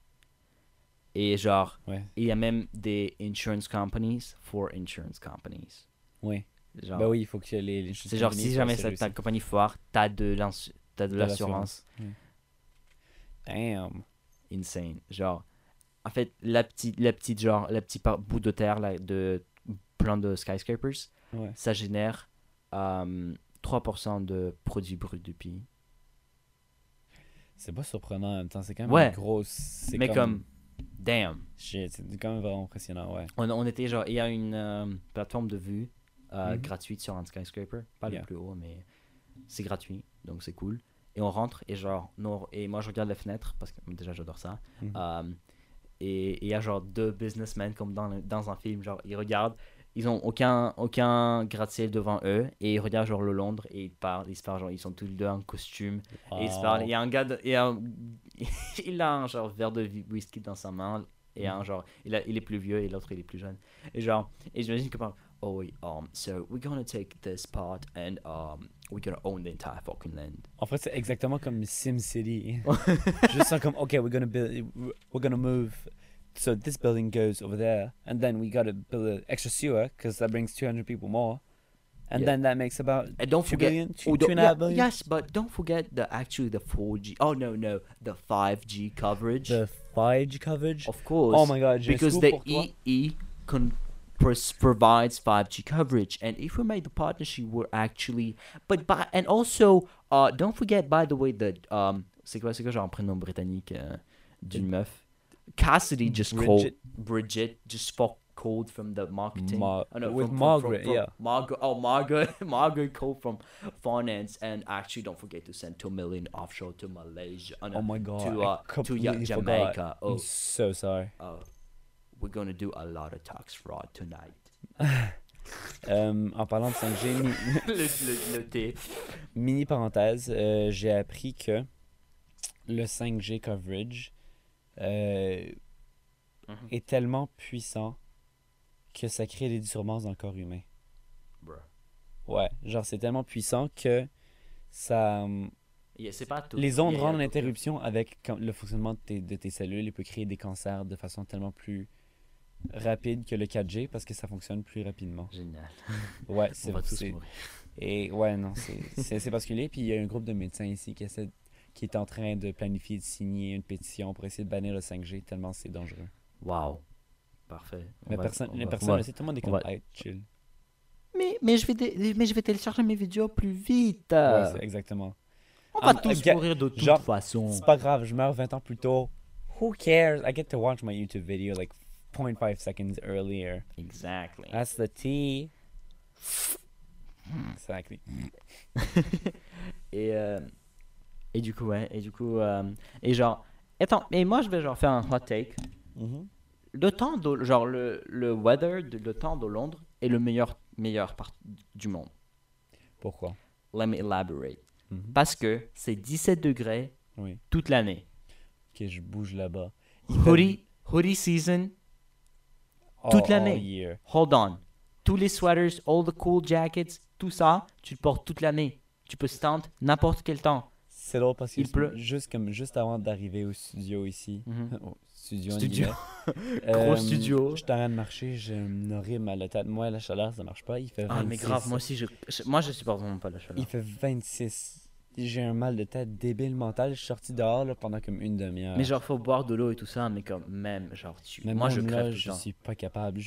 Et genre, Ouais. il y a même des insurance companies for insurance companies. Ouais. Genre, Bah oui, il faut que les, les c'est genre, si jamais c'est ta compagnie foire, t'as de l'assurance. Damn. insane. Genre, en fait, la petite, la petite genre, la petite bout de terre là, de plein de skyscrapers, Ouais. ça génère euh, 3% de produits bruts du pays. C'est pas surprenant en même temps, c'est quand même Ouais. c'est Mais comme, damn. Shit, c'est quand même vraiment impressionnant, ouais. On, on était genre, il y a une euh, plateforme de vue euh, Mhm. gratuite sur un skyscraper, pas Yeah. le plus haut, mais c'est gratuit, donc c'est cool. Et on rentre et genre, non, et moi je regarde la fenêtre parce que déjà j'adore ça. Mhm. Euh, et il y a genre deux businessmen comme dans, le- dans un film, genre ils regardent, ils ont aucun, aucun gratte-ciel devant eux et ils regardent genre le Londres et ils parlent, ils se parlent, genre ils sont tous les deux en costume et ils se parlent. Il y a un gars, de- il, a un- il a un genre verre de whisky dans sa main et un genre, il, a, il est plus vieux et l'autre il est plus jeune. Et genre, et j'imagine que oh um, so we're gonna take this part and um, we're gonna own the entire fucking land. En fait, c'est exactement comme SimCity. Ça comme, okay, we're gonna build, we're gonna move. So this building goes over there, and then we gotta build an extra sewer because that brings 200 people more, and Yeah. then that makes about And don't two forget, billion, two, Oh, two don't- and a yeah, half billion. Yes, but don't forget the actually the 4G. Oh no, no, the 5G coverage. The 5G coverage. of course. Oh my god, because the. EE con- provides 5G coverage, and if we made the partnership, we're actually. But by and also, uh, don't forget by the way that um, c'est quoi, c'est quoi genre prénom britannique euh, d'une meuf. Cassidy just Bridget. called Bridget just fuck called from the marketing. Ma- Oh, no, with from- from- Margaret, from- yeah. Margaret. Oh, Margaret. Margaret called from finance, and actually, don't forget to send two million offshore to Malaysia. Oh, no, Oh my god, to uh, to Ja- Jamaica. forgot. Oh, I'm so sorry. oh, we're gonna do a lot of tax fraud tonight. Euh, en parlant de 5G, mi- le, le, mini parenthèse, euh, j'ai appris que le 5G coverage euh, Mhm. est tellement puissant que ça crée des disturbances dans le corps humain. Bruh. Ouais, genre c'est tellement puissant que ça. Yeah, c'est pas tout. Les ondes Yeah, rendent yeah, l'interruption avec le fonctionnement de tes, de tes cellules et peut créer des cancers de façon tellement plus rapide que le 4G parce que ça fonctionne plus rapidement. Génial. Ouais, c'est c'est- mourir. Et ouais, non, c'est- c'est particulier. Puis il y a un groupe de médecins ici qui, essaie, qui est en train de planifier de signer une pétition pour essayer de bannir le 5G tellement c'est dangereux. Wow. Parfait. On Mais va- personne, on les va- personnes, sait, tout le monde est comme, va- hey, chill. Mais, mais, je vais mais je vais télécharger mes vidéos plus vite. Ouais, c'est exactement. on va Ah, tous ga- mourir de toute genre, façon. C'est pas grave, je meurs 20 ans plus tôt. Who cares? I get to watch my YouTube video like 0.5 seconds earlier. Exactly. That's the tea. Exactly. Et, euh, et du coup, ouais. Et du coup, euh, et genre, attends, mais moi je vais genre faire un hot take. Mhm. Le temps de, genre le, le weather, de, le temps de Londres est le meilleur, meilleur part du monde. Pourquoi? Let me elaborate. Mhm. Parce que c'est 17 degrés Oui. toute l'année. Ok, je bouge là-bas. Hoodie, hoodie season, toute all l'année. year. hold on. Tous les sweaters, all the cool jackets, tout ça, tu le portes toute l'année. Tu peux stand n'importe quel temps. C'est drôle parce que Il pleut. juste comme juste avant d'arriver au studio ici, Mhm. au studio, Studio. Gros euh, studio. Je suis en train de marcher, j'ai un horrible mal de tête. Moi, la chaleur, ça marche pas. Il fait 26. Ah, mais grave, moi aussi, je, je- moi, je supporte vraiment pas la chaleur. Il fait 26. J'ai un mal de tête débile mental. Je suis sorti dehors là, pendant comme une demi-heure. Mais genre, faut boire de l'eau et tout ça, mais comme même, genre, tu... Mais moi, même je là, crève tout le je temps. suis pas capable.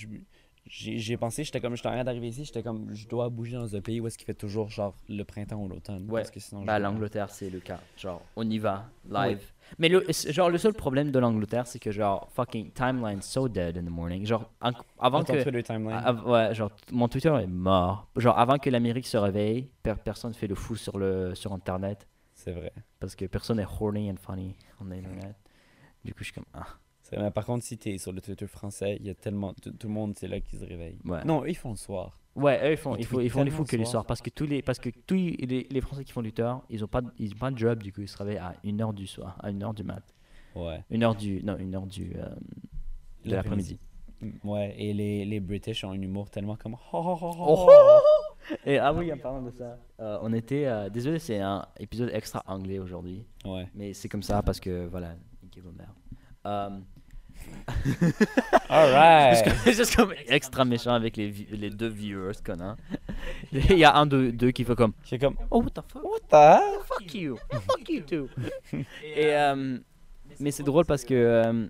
J'ai pensé, j'étais comme, j'étais en train d'arriver ici, j'étais comme, je dois bouger dans un pays où est-ce qu'il fait toujours genre le printemps ou l'automne. Ouais. Parce que sinon, je Bah, l'Angleterre, c'est le cas. Genre, on y va, live. Mais le, genre, le seul problème de l'Angleterre, c'est que genre, fucking timeline so dead in the morning. Genre, en- avant ton que. Twitter timeline. av- ouais, genre, mon Twitter est mort. Genre, avant que l'Amérique se réveille, per- personne fait le fou sur, le, sur Internet. C'est vrai. Parce que personne est horny and funny on Internet. Du coup, je suis comme, ah, mais par contre, si t'es sur le Twitter français, il y a tellement. Tout, tout le monde, c'est là qu'ils se réveillent. ouais. Non, ils font le soir. Ouais, eux, ils font, Ils ils font, tweetent ils font les fous que les soir. soirs. Parce que tous les, parce que tous les, les Français qui font du tort, ils ont pas, ils ont pas de job, du coup, ils se réveillent à 1h du soir, à 1h du mat. Ouais. 1h du, non, 1h du, euh, de l'après-midi. Mm, Ouais, et les, les British ont un humour tellement comme. Oh, oh, oh, Oh. oh. Et ah oui, en parlant de ça, euh, on était, euh, désolé, c'est un épisode extra anglais aujourd'hui, Ouais. mais c'est comme ça parce que voilà, mères. Euh, Alright! c'est juste comme extra méchant avec les, les deux viewers a. Il y a un de deux qui fait comme J'ai comme. Oh, what the fuck? What the? Fuck you! Fuck you too! Et, euh, mais c'est drôle parce que euh,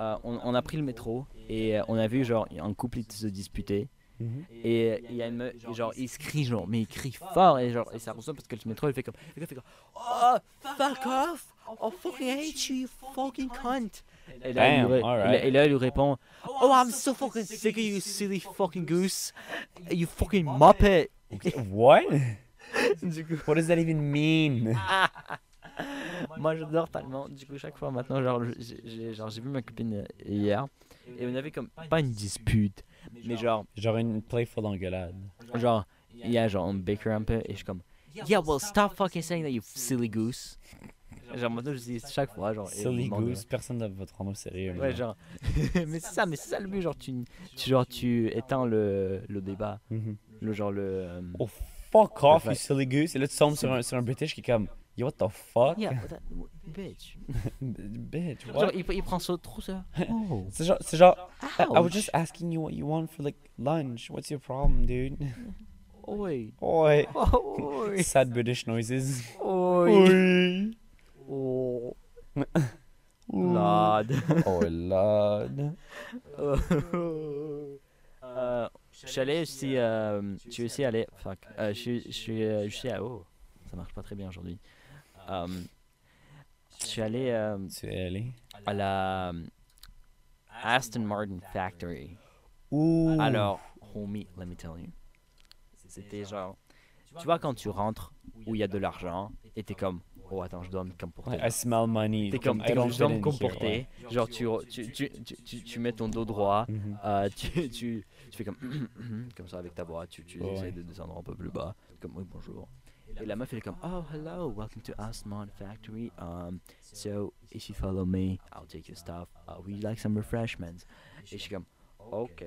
euh, on, on a pris le métro et euh, on a vu genre un couple se disputer. Mhm. Et euh, il y a une meuf, genre il se crie genre, mais il crie fort et genre et ça ressemble parce que le métro il fait comme, gars fait comme, oh fuck off, oh fucking hate you, you fucking cunt. Et là, Damn, et là, il lui répond, oh I'm so fucking sick of you silly fucking goose, you fucking muppet? What? du coup, What does that even mean? moi j'adore tellement. Du coup chaque fois maintenant genre j'ai j'ai- genre j'ai vu ma copine euh, hier et on avait comme pas une dispute, mais genre Genre une playful engueulade. Genre, il y a genre un baker un peu et je suis comme Yeah, well, stop fucking saying that, you silly goose. Genre, maintenant, je dis chaque fois, genre. Silly goose, personne ne va te prendre au sérieux. euh, Ouais, genre. mais c'est ça, mais c'est ça le but, genre, tu, tu, genre, tu éteins le, le débat. Mhm. Le genre, le. euh, Oh, fuck off, you silly goose. Et là, tu tombes sur un, sur un British qui est comme, yo, what the fuck? Yeah, that, bitch. Bitch, Genre, what? il, il prend ça trop ça. Oh. C'est genre, c'est genre I, I was just asking you what you want for like lunch. What's your problem, dude? Oi. Oi. Oi. Sad British noises. Oi. Oi. Oh. Lord. Oh, lord. Euh, je suis allé aussi, euh, je suis aussi allé, fuck, euh, je suis, je suis, euh, je suis à, oh, ça marche pas très bien aujourd'hui. Euh, je suis allé euh, allé? à la euh, Aston Martin Factory. Ouh. Alors, homie, let me tell you, c'était genre, tu vois quand tu rentres où il y a de l'argent et t'es comme, oh attends, je dois me comporter. I smell money. T'es comme, je dois me comporter. Genre, tu, tu, tu, tu, mets ton dos droit, Mhm. euh, tu, tu, tu fais comme, comme ça avec ta voix, tu, tu essaies de descendre un peu plus bas, comme oui, bonjour. Et la meuf elle est comme, oh hello, welcome to Asmon Factory. Um, so if you follow me, I'll take your stuff. Uh, you like some refreshments? Et je suis comme, ok.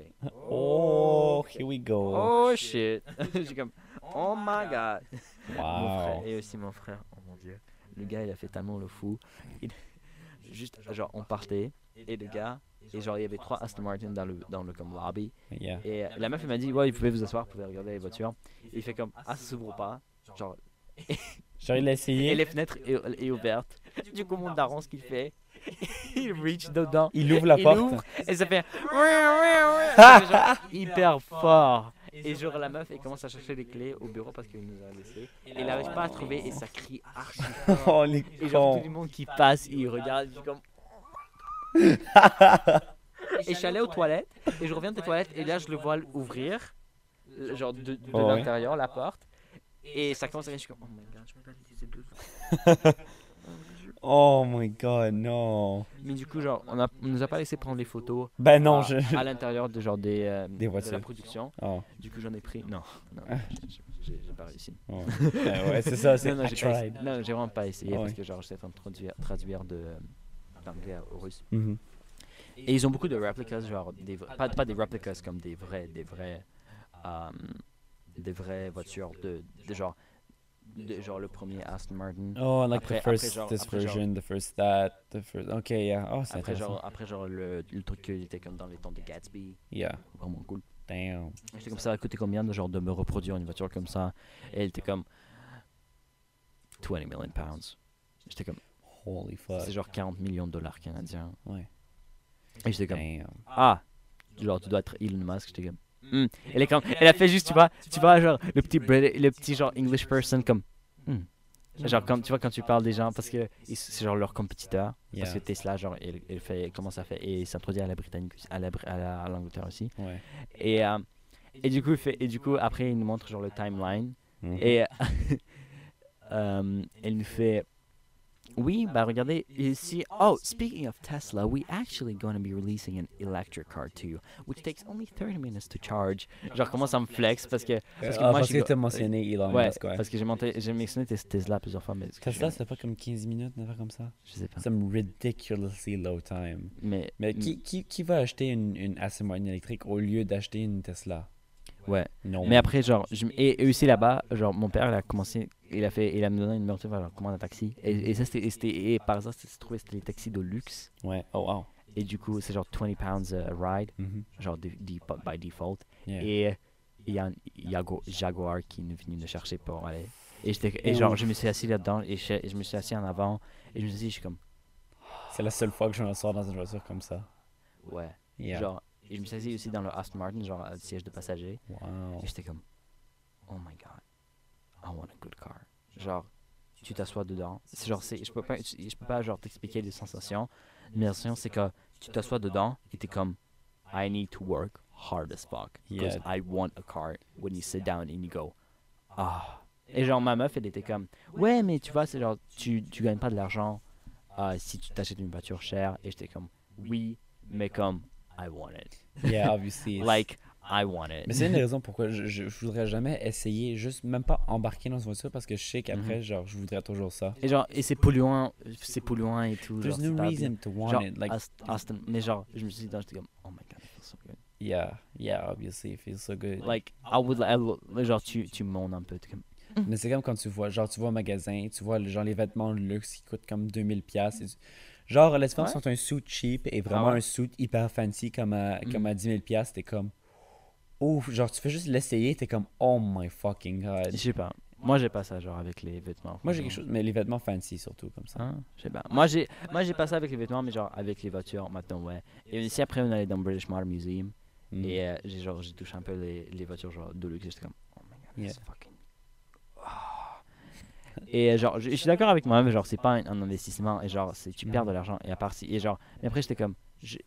Oh, here we go. Oh shit. je suis comme, oh my god. Mon frère, Wow. et aussi mon frère, oh mon dieu. Le gars, il a fait tellement le fou. Il- Juste, genre, on partait, et le gars, et genre, il y avait trois Aston Martin dans le, dans le comme, lobby. Yeah. Et euh, la meuf, elle m'a dit, ouais, vous pouvez vous asseoir, vous pouvez regarder les voitures. Et il fait comme, ah, ça s'ouvre pas. Genre, Genre, il a et essayé. les fenêtres est, est ouvertes. Du coup, mon daron, ce qu'il fait, il reach dedans. Il ouvre la il porte. ouvre, et ça fait, ça fait genre hyper fort. Et genre la meuf elle commence à chercher les clés au bureau parce qu'il nous a laissé. Et elle n'arrive pas à trouver et ça crie archi. Oh, les Et genre cons. tout le monde qui passe, il regarde, il comme. et je suis allé aux toilettes et je reviens des toilettes et là je le vois ouvrir, genre de, de Oh, ouais. l'intérieur la porte. Et ça commence à je suis comme oh my god, je peux pas Oh my god, non. Mais du coup genre on, a, on nous a pas laissé prendre les photos Ben non, à, je. à l'intérieur de genre des, euh, Des de la production. Oh, Du coup j'en ai pris. Non, non, j'ai- j'ai pas réussi. ouais. Ben ouais, c'est ça, c'est Non, j'ai vraiment pas essayé Ah parce ouais. que genre j'étais en train de traduire, traduire de d'anglais au russe. Mhm. Et ils ont beaucoup de replicas, genre des, pas, pas des replicas comme des vrais, des vrais, euh, des vraies voitures de, de genre de- genre le premier Aston Martin. Oh, like Après- the first, après, genre- this après, genre- version, the first that, the first. Ok, yeah. Oh, c'est Après genre, après genre le, le truc qui était comme dans les temps de Gatsby, Yeah. vraiment cool. Damn. J'étais comme ça, ça a coûté combien de genre de me reproduire une voiture comme ça? Et elle était comme 20 million pounds. J'étais comme, Holy fuck. c'est genre 40 millions de dollars canadiens. Ouais. Et j'étais comme, Damn. ah, genre tu dois être Elon Musk. J'étais comme, Hmm. Elle est comme, elle a fait juste, tu vois, tu vois genre le petit, le petit genre English person comme, hmm. Genre comme tu vois quand tu parles des gens parce que c'est genre leur compétiteur parce que Yeah. Tesla genre il, il fait comment ça fait et il s'introduit à la Britannique à la à la- à aussi Ouais. et euh, et du coup fait et du coup après il nous montre genre le timeline Mhm. et euh, elle nous fait oui bah regardez ici oh speaking of Tesla we actually going to be releasing an electric car too which takes only 30 minutes to charge genre comment ça me flex parce que parce que ah, moi parce que t'as mentionné Elon ouais Musk, ouais. parce que j'ai monté j'ai mentionné Tes- Tesla plusieurs fois mais Tesla, c'était pas comme 15 minutes, une affaire comme ça? je sais pas Some ridiculously low time. mais Mais qui, qui, qui va acheter une, une Aston Martin électrique au lieu d'acheter une Tesla? Ouais Non. Mais après, genre, je, et, et aussi là-bas, genre, mon père, il a commencé, il a fait, il a me donné une numéro genre, commande un taxi. Et, et ça, c'était, et et par hasard, c'était trouvé, c'était les taxis de luxe. Ouais. Oh, wow. Et du coup, c'est genre 20 pounds a ride, Mhm. genre, de- de- by default. Yeah. Et euh, il y a un Jaguar qui est venu me chercher pour aller. Et, et genre, je me suis assis là-dedans, et je, me suis assis en avant, et je me suis dit, je suis comme, C'est la seule fois que je me sors dans une voiture comme ça. ouais. Yeah. Genre, et je me suis assis aussi dans le Aston Martin, genre, à siège de passager. Wow. Et j'étais comme, oh my god, I want a good car. Genre, tu t'assois dedans. C'est genre, c'est, je peux pas, je peux pas genre t'expliquer les sensations. Mais la sensation, c'est que tu t'assois dedans et t'es comme, I need to work hard as fuck. Because Yeah. I want a car. When you sit down and you go, ah. Et genre, ma meuf, elle était comme, ouais, mais tu vois, c'est genre, tu, tu gagnes pas de l'argent euh, si tu t'achètes une voiture chère. Et j'étais comme, oui, mais comme, I want it. Yeah, obviously. Like, I want it. Mais c'est une des raisons pourquoi je, je, je voudrais jamais essayer, juste même pas embarquer dans une voiture parce que je sais qu'après, Mhm. genre, je voudrais toujours ça. Et genre, et c'est polluant, c'est polluant et tout. There's genre, no reason to want Genre, it. Like, Aston, mais genre, je me suis dit, j'étais comme, oh my god, it feels so good. yeah, yeah, obviously, it feels so good. Like, I would, I would- genre, tu, tu montes un peu, comme, Mais c'est comme quand tu vois, genre, tu vas au magasin, tu vois, genre, les vêtements de luxe qui coûtent comme 2000$. piastres et tu- Genre, différence Ouais. entre un suit cheap et vraiment Ah ouais? un suit hyper fancy comme à, Mhm. comme à 10 000$, piastres, t'es comme. Ouf, genre, tu fais juste l'essayer, t'es comme, oh my fucking god. je sais pas. Moi, j'ai pas ça, genre, avec les vêtements. Moi, j'ai quelque chose, mais les vêtements fancy surtout, comme ça. Hein? Je sais pas. Moi, j'ai, moi, j'ai pas ça avec les vêtements, mais genre, avec les voitures, maintenant, ouais. Et aussi, après, on allait dans le British Motor Museum. Mm. Et euh, j'ai genre, j'ai touché un peu les, les voitures, genre, de luxe. J'étais comme, oh my god, Yeah. fucking. Et euh, genre, je, je suis d'accord avec moi-même, genre, c'est pas un, un investissement, et genre, c'est, tu perds de l'argent, et à part si, et genre, mais après, j'étais comme, je,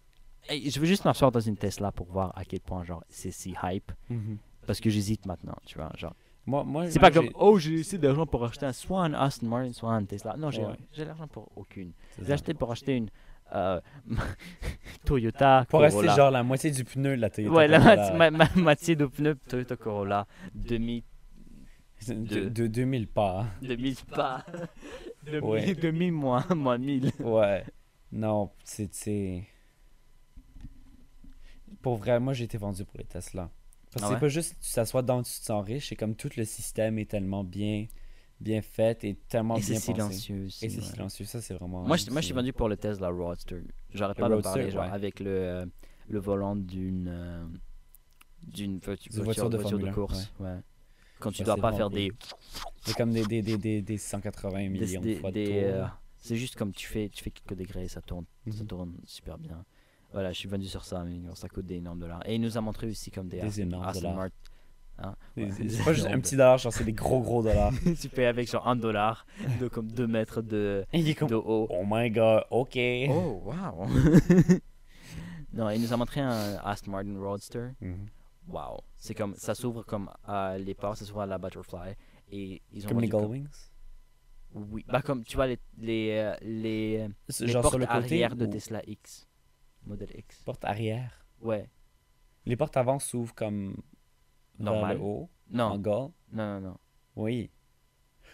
je veux juste m'asseoir dans une Tesla pour voir à quel point, genre, c'est si hype, Mhm. parce que j'hésite maintenant, tu vois, genre. Moi, moi, C'est moi, pas comme, oh, j'ai assez d'argent pour acheter un, soit un Aston Martin, soit un Tesla. Non, j'ai, Ouais. j'ai l'argent pour aucune. J'ai acheté pour acheter une euh, Toyota Pour Corolla. rester genre la moitié du pneu de la Toyota. Ouais, la Corolla. moitié, ma, ma- moitié de pneus Toyota Corolla. Demi, de, de- de 2000 pas. demi pas. Demi, Ouais. demi moins, moins 1000. Ouais. Non, c'est. c'est- Pour vrai, moi j'ai été vendu pour les Tesla. Parce que Ah c'est pas juste tu t'assois dedans, tu te sens riche, c'est comme tout le système est tellement bien, bien fait et tellement Et bien pensé. silencieux aussi. Et c'est ouais. silencieux, ça c'est vraiment. Moi, je, moi, je suis vendu pour le Tesla Roadster. J'arrête Le pas de Roadster, parler, genre, ouais. avec le, euh, le volant d'une euh, d'une voiture, voiture de voiture un, course. Ouais. Quand tu dois pas faire des, C'est comme des, des, des, des, des 180 des, millions de fois euh, c'est juste comme tu fais, tu fais quelques degrés, ça tourne, ça Mhm. tourne super bien. Voilà, je suis vendu sur ça, mais ça coûte des énormes dollars. Et il nous a montré aussi comme des, Des Aston- énormes dollars. Hein? Ouais, c'est pas juste un petit dollar, genre c'est des gros gros dollars. tu payes avec genre un dollar de comme 2 mètres de, comme. de haut. Oh my god, ok. Oh, wow! non, il nous a montré un Aston Martin Roadster. Mhm. Wow! C'est comme, ça s'ouvre comme à les portes, ça s'ouvre à la Butterfly. Et ils ont Comme les Gullwings. Oui, bah comme tu vois les, les, euh, les, C'est les Genre portes sur le côté. arrière de ou Tesla X. Modèle X. Porte arrière? Ouais. Les portes avant s'ouvrent comme. vers Normal. le haut. En Non, gull. non, non, non. Oui.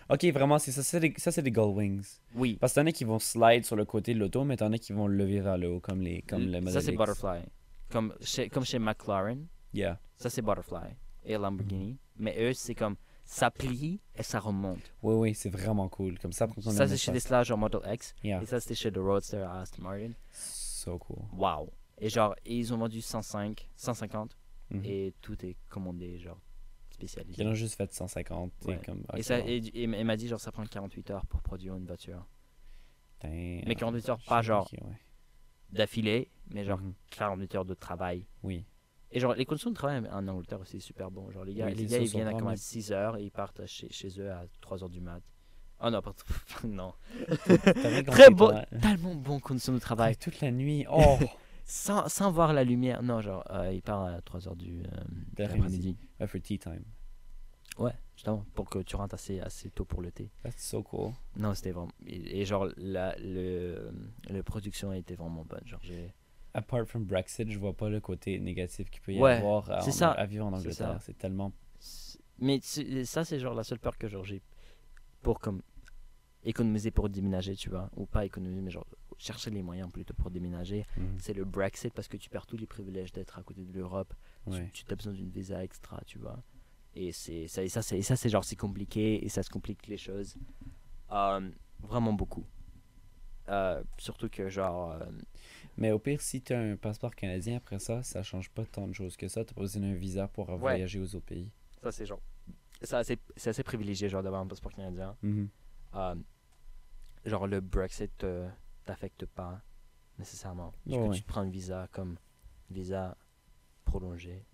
Ok, vraiment, c'est ça. c'est des- Ça, c'est des Gullwings. Oui. Parce que t'en as qui vont slide sur le côté de l'auto, mais t'en as qui vont le lever vers le haut, comme les, comme le ça modèle c'est X. Butterfly. Comme chez, comme chez McLaren, Yeah. ça c'est Butterfly. Et Lamborghini. Mais eux, c'est comme, ça plie, et ça remonte. Oui, oui, c'est vraiment cool. Comme ça, quand on Ça, c'est chez les Slash genre Model X. Yeah. Et ça, c'était chez le Roadster à Aston Martin. So cool. Wow. Et genre, et ils ont vendu 105, 150. Mhm. Et tout est commandé, genre, spécialisé. Ils en ont juste fait 150. t'sais, Ouais. Comme, Et, ça, et, et m'a dit, genre, ça prend 48 heures pour produire une voiture. Damn. Mais 48 heures, pas genre ouais. d'affilée, mais genre Mhm. 48 heures de travail. Oui. Et genre, les conditions de travail en Angleterre aussi, c'est super bon. Genre, les gars, Oui, les gars ils viennent à comme à mieux. 6 heures et ils partent chez, chez eux à 3 heures du mat. Oh non, pas non. Très toi. tellement bon conditions de travail. Toute la nuit. Oh! Sans, sans voir la lumière. Non, genre, euh, ils partent à 3 heures du euh, ouais, for tea time. Ouais, justement, pour que tu rentres assez, assez tôt pour le thé. That's so cool. Non, c'était vraiment. Et, et genre, la, le, le production a été vraiment bonne. Genre, j'ai. Apart from Brexit, je vois pas le côté négatif qu'il peut y Ouais, avoir à, c'est en- ça, à vivre en Angleterre. C'est tellement. Mais ça, c'est genre la seule peur que j'ai pour comme économiser pour déménager, tu vois, ou pas économiser, mais genre chercher les moyens plutôt pour déménager. Mhm. C'est le Brexit parce que tu perds tous les privilèges d'être à côté de l'Europe. Tu- Ouais. Tu, as besoin d'une visa extra, tu vois. Et c'est ça, et ça, c'est et ça, c'est genre c'est compliqué et ça se complique les choses Euh, vraiment beaucoup. Euh, surtout que genre euh, Mais au pire, si tu as un passeport canadien après ça, ça change pas tant de choses que ça. Tu pas besoin d'un visa pour voyager aux autres pays. ça c'est genre c'est assez, assez privilégié genre d'avoir un passeport canadien. Mhm. Euh, genre le Brexit euh, t'affecte pas nécessairement. Parce Ouais, que ouais. tu prends un visa comme visa prolongé.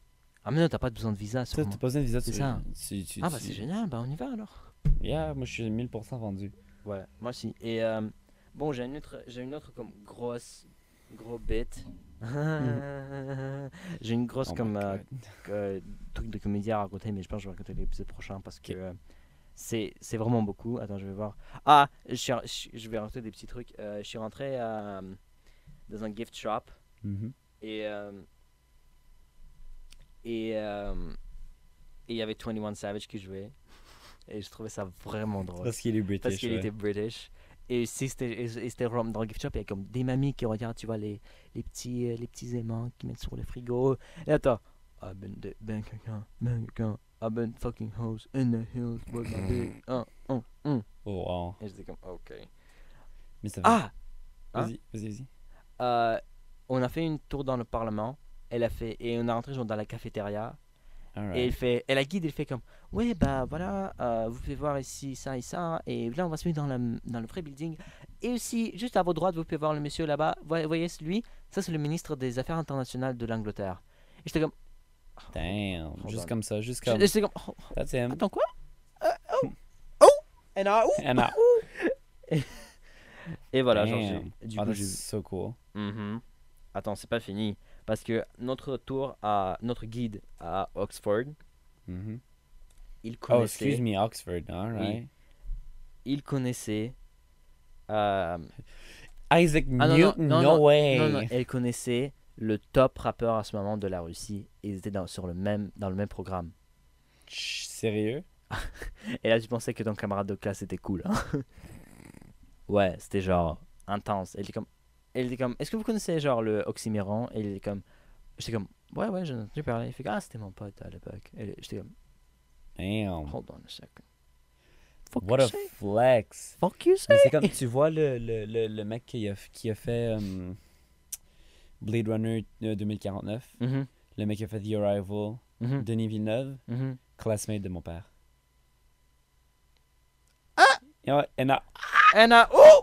Ah mais non, t'as pas besoin de visa. T'as pas besoin de visa. C'est ça. tu- tu- Ah bah tu- c'est génial, bah on y va alors. Yeah, moi je suis 1000% vendu. Ouais, moi aussi. Et euh, bon, j'ai une autre, une autre comme grosse, gros bit. j'ai une grosse Oh comme euh, euh, truc de comédie à raconter, mais je pense que je vais raconter l'épisode prochain parce que euh, c'est c'est vraiment beaucoup. Attends, je vais voir. Ah, je, suis, je, je vais raconter des petits trucs. Euh, je suis rentré euh, dans un gift shop Mhm. et et euh, et il y avait 21 Savage qui jouait et je trouvais ça vraiment drôle Parce qu'il est british. parce qu'il ouais. était british. Et si c'était dans le gift shop, il y a comme des mamies qui regardent, tu vois, les, les, petits, euh, les petits aimants qui mettent sur le frigo. Et attends, I've been de bank account, bank account, I've been fucking hoes in the hills my big. Uh, uh, uh. Oh, wow. Et j'étais comme, ok. Mais ça Ah! Hein? Vas-y, vas-y, vas-y. Euh, on a fait une tour dans le parlement. Elle a fait, et on est rentré genre dans la cafétéria. Et, fait, et la guide, elle fait comme Ouais, bah voilà, euh, vous pouvez voir ici ça et ça. Et là, on va se mettre dans, la, dans le vrai building. Et aussi, juste à votre droite, vous pouvez voir le monsieur là-bas. Voyez, voyez lui Ça, c'est le ministre des Affaires internationales de l'Angleterre. Et j'étais comme. Damn. Juste comme ça, juste comme. J'étais comme. oh, That's him. attends, quoi? Euh, Oh Oh Et là, oh And I- Et voilà, genre, du Oh, coup, that's so cool. Mhm. Attends, c'est pas fini. Parce que notre tour à. Notre guide à Oxford, Mhm. il Oh, connaissait. excuse me, Oxford. Alright. il connaissait. euh, Isaac Ah, Newton, non, no, non, way. non, non, elle connaissait le top rappeur à ce moment de la Russie. Ils étaient dans, sur le même, dans le même programme. Chut, Sérieux? Et là, tu pensais que ton camarade de classe était cool. hein? ouais, c'était genre intense. Elle était comme. Elle était comme. Est-ce que vous connaissez genre le oxyméron? Et il était comme. J'étais comme. Ouais, ouais, j'en ai entendu parler. Il fait Ah, c'était mon pote à l'époque. Et J'étais comme. Damn. Hold on a second. Fuck What a say? flex. Fuck you say? Mais c'est comme, tu vois le, le, le, le mec qui a, qui a fait euh, Blade Runner euh, 2049, Mhm, le mec qui a fait The Arrival, mhm, Denis Villeneuve, mhm. classmate de mon père. Ah! Et ouais, et non, And I, oh!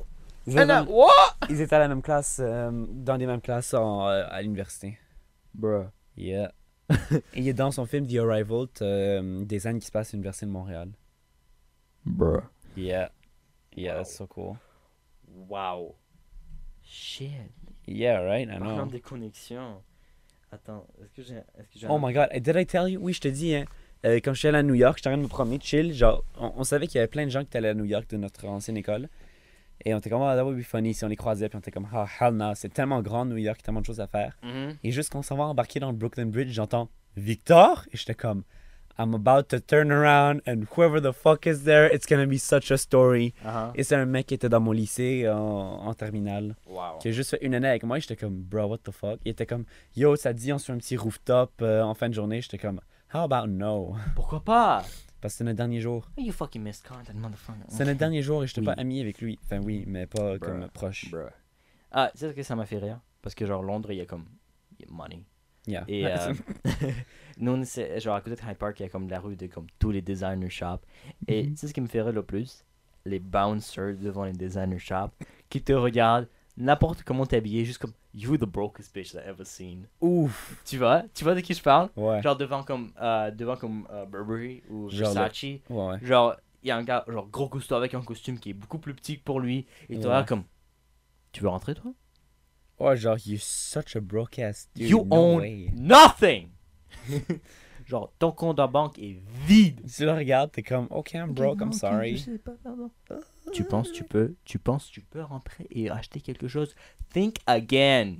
Ils, étaient, what? ils étaient à la même classe, euh, dans des mêmes classes en, euh, à l'université. Bruh. Yeah. Et il est dans son film The Arrival, euh, des années qui se passent à l'université de Montréal. Bruh. Yeah. Yeah, that's so cool. Wow. Shit. Yeah, right? I Parlant know. des connexions. Attends, est-ce que j'ai. Est-ce que j'ai Oh un- my god, did I tell you? Oui, je te dis, hein. euh, quand je suis allé à New York, j'étais en train de me promener, chill. Genre, on, on savait qu'il y avait plein de gens qui étaient allés à New York de notre ancienne école. Et on était comme, ah, that would be funny si on les croisait. Puis on était comme, ah, hell no, c'est tellement grand New York, tellement de choses à faire. Mhm. Et juste quand on s'en va embarquer dans le Brooklyn Bridge, j'entends Victor? Et j'étais comme, I'm about to turn around and whoever the fuck is there, it's gonna be such a story. Uh-huh. Et c'est un mec qui était dans mon lycée en, en terminale Wow. qui a juste fait une année avec moi. J'étais comme, bro, what the fuck? Il était comme, yo, ça te dit, on se fait un petit rooftop euh, en fin de journée? J'étais comme, how about no? Pourquoi pas? Parce que c'est notre dernier jour. Oh, you fucking missed content, motherfucker. C'est notre dernier jour et je n'étais Oui. pas ami avec lui. Enfin, oui, mais pas Bruh. comme proche. Bruh. Ah, tu sais ce que ça m'a fait rire? Parce que genre Londres, il y a comme il y a money. Yeah. Et euh, nous, on essaie- genre à côté de Hyde Park, il y a comme la rue de comme tous les designer shops. Et Mhm. tu sais ce qui me fait rire le plus? Les bouncers devant les designer shops qui te regardent n'importe comment t'es habillé, juste comme You the brokest bitch I've ever seen. Ouf. Tu vois? Tu vois de qui je parle? Ouais. Genre devant comme, euh, devant comme euh, Burberry ou Genre le- Versace. Ouais, ouais. Genre, il y a un gars, genre gros costaud avec un costume qui est beaucoup plus petit que pour lui. Et regardes comme Tu veux rentrer toi? Oh, genre, you're such a broke ass dude. You no own way. nothing! genre, ton compte en banque est vide. Tu le regardes, t'es comme, OK, I'm broke, I'm sorry. je sais pas, pardon. Tu penses tu peux, tu penses tu peux rentrer et acheter quelque chose? Think again.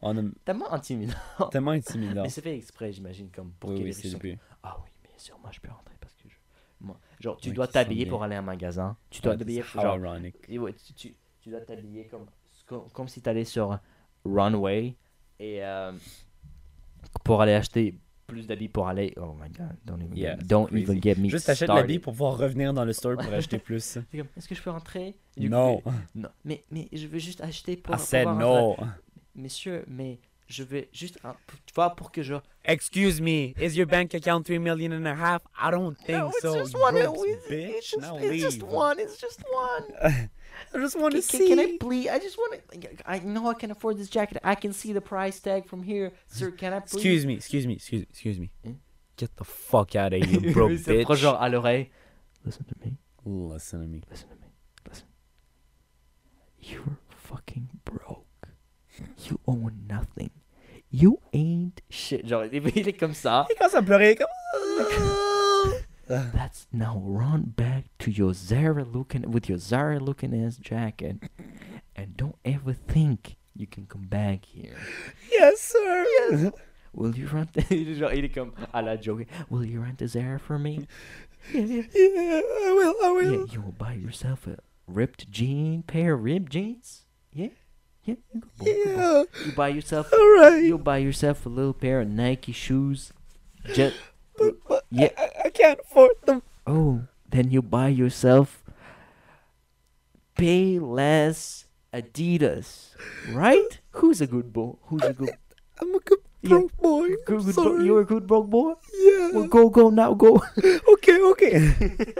On a Tellement intimidant. tellement intimidant. Mais c'est fait exprès, j'imagine, comme pour Oui, oui, c'est sont. Ah oui, bien sûr, moi je peux rentrer parce que je... moi, genre tu Oui, dois t'habiller pour aller à un magasin. Tu dois t'habiller pour genre ironic. et ouais, tu, tu, tu dois t'habiller comme, comme comme si t'allais sur runway et euh, pour aller acheter plus d'habits pour aller. Oh my god, don't even, Yeah, c'est don't even get me Juste t'achètes l'habit pour pouvoir revenir dans le store pour acheter plus. C'est Est-ce que je peux rentrer? Du coup, Non. non. Mais mais je veux juste acheter pour. I said pouvoir rentrer. no. Monsieur, mais je vais juste, tu vois, pour que je. Excuse me, is your bank account 3 million and a half? I don't think No, it's so. just you one. broke It's, bitch. it's just, now it's leave. just one. It's just one. I just want to see. can I please? I just want to. I know I can afford this jacket. I can see the price tag from here, sir. Can I please? Excuse me, excuse me, excuse, me, excuse me. Hein? Get the fuck out of here, you broke Il se proche bitch. genre à l'oreille. Listen to me. Listen to me. Listen to me. Listen. You're fucking broke. You own nothing. You ain't shit. Genre, il est comme ça. Il commence à pleurer comme. Ah. That's now run back to your Zara looking with your Zara looking ass jacket, and don't ever think you can come back here. Yes, sir. Yes. Will you rent? Genre, il est comme à la joke. Will you rent a Zara for me? yeah, yeah. Yeah, I will, I will. Yeah, you will buy yourself a ripped jean pair of ripped jeans. Yeah, yeah. You, go, boy, go, you buy yourself. all right. You'll buy yourself a little pair of Nike shoes. Just But, but Yeah. I, I- can't afford them. oh, then you buy yourself pay less Adidas, right? Who's a good boy? Who's a good I'm a good Yeah. broke boy. good, good sorry. You're a good broke boy. Yeah. Well, go go now go. Okay, okay.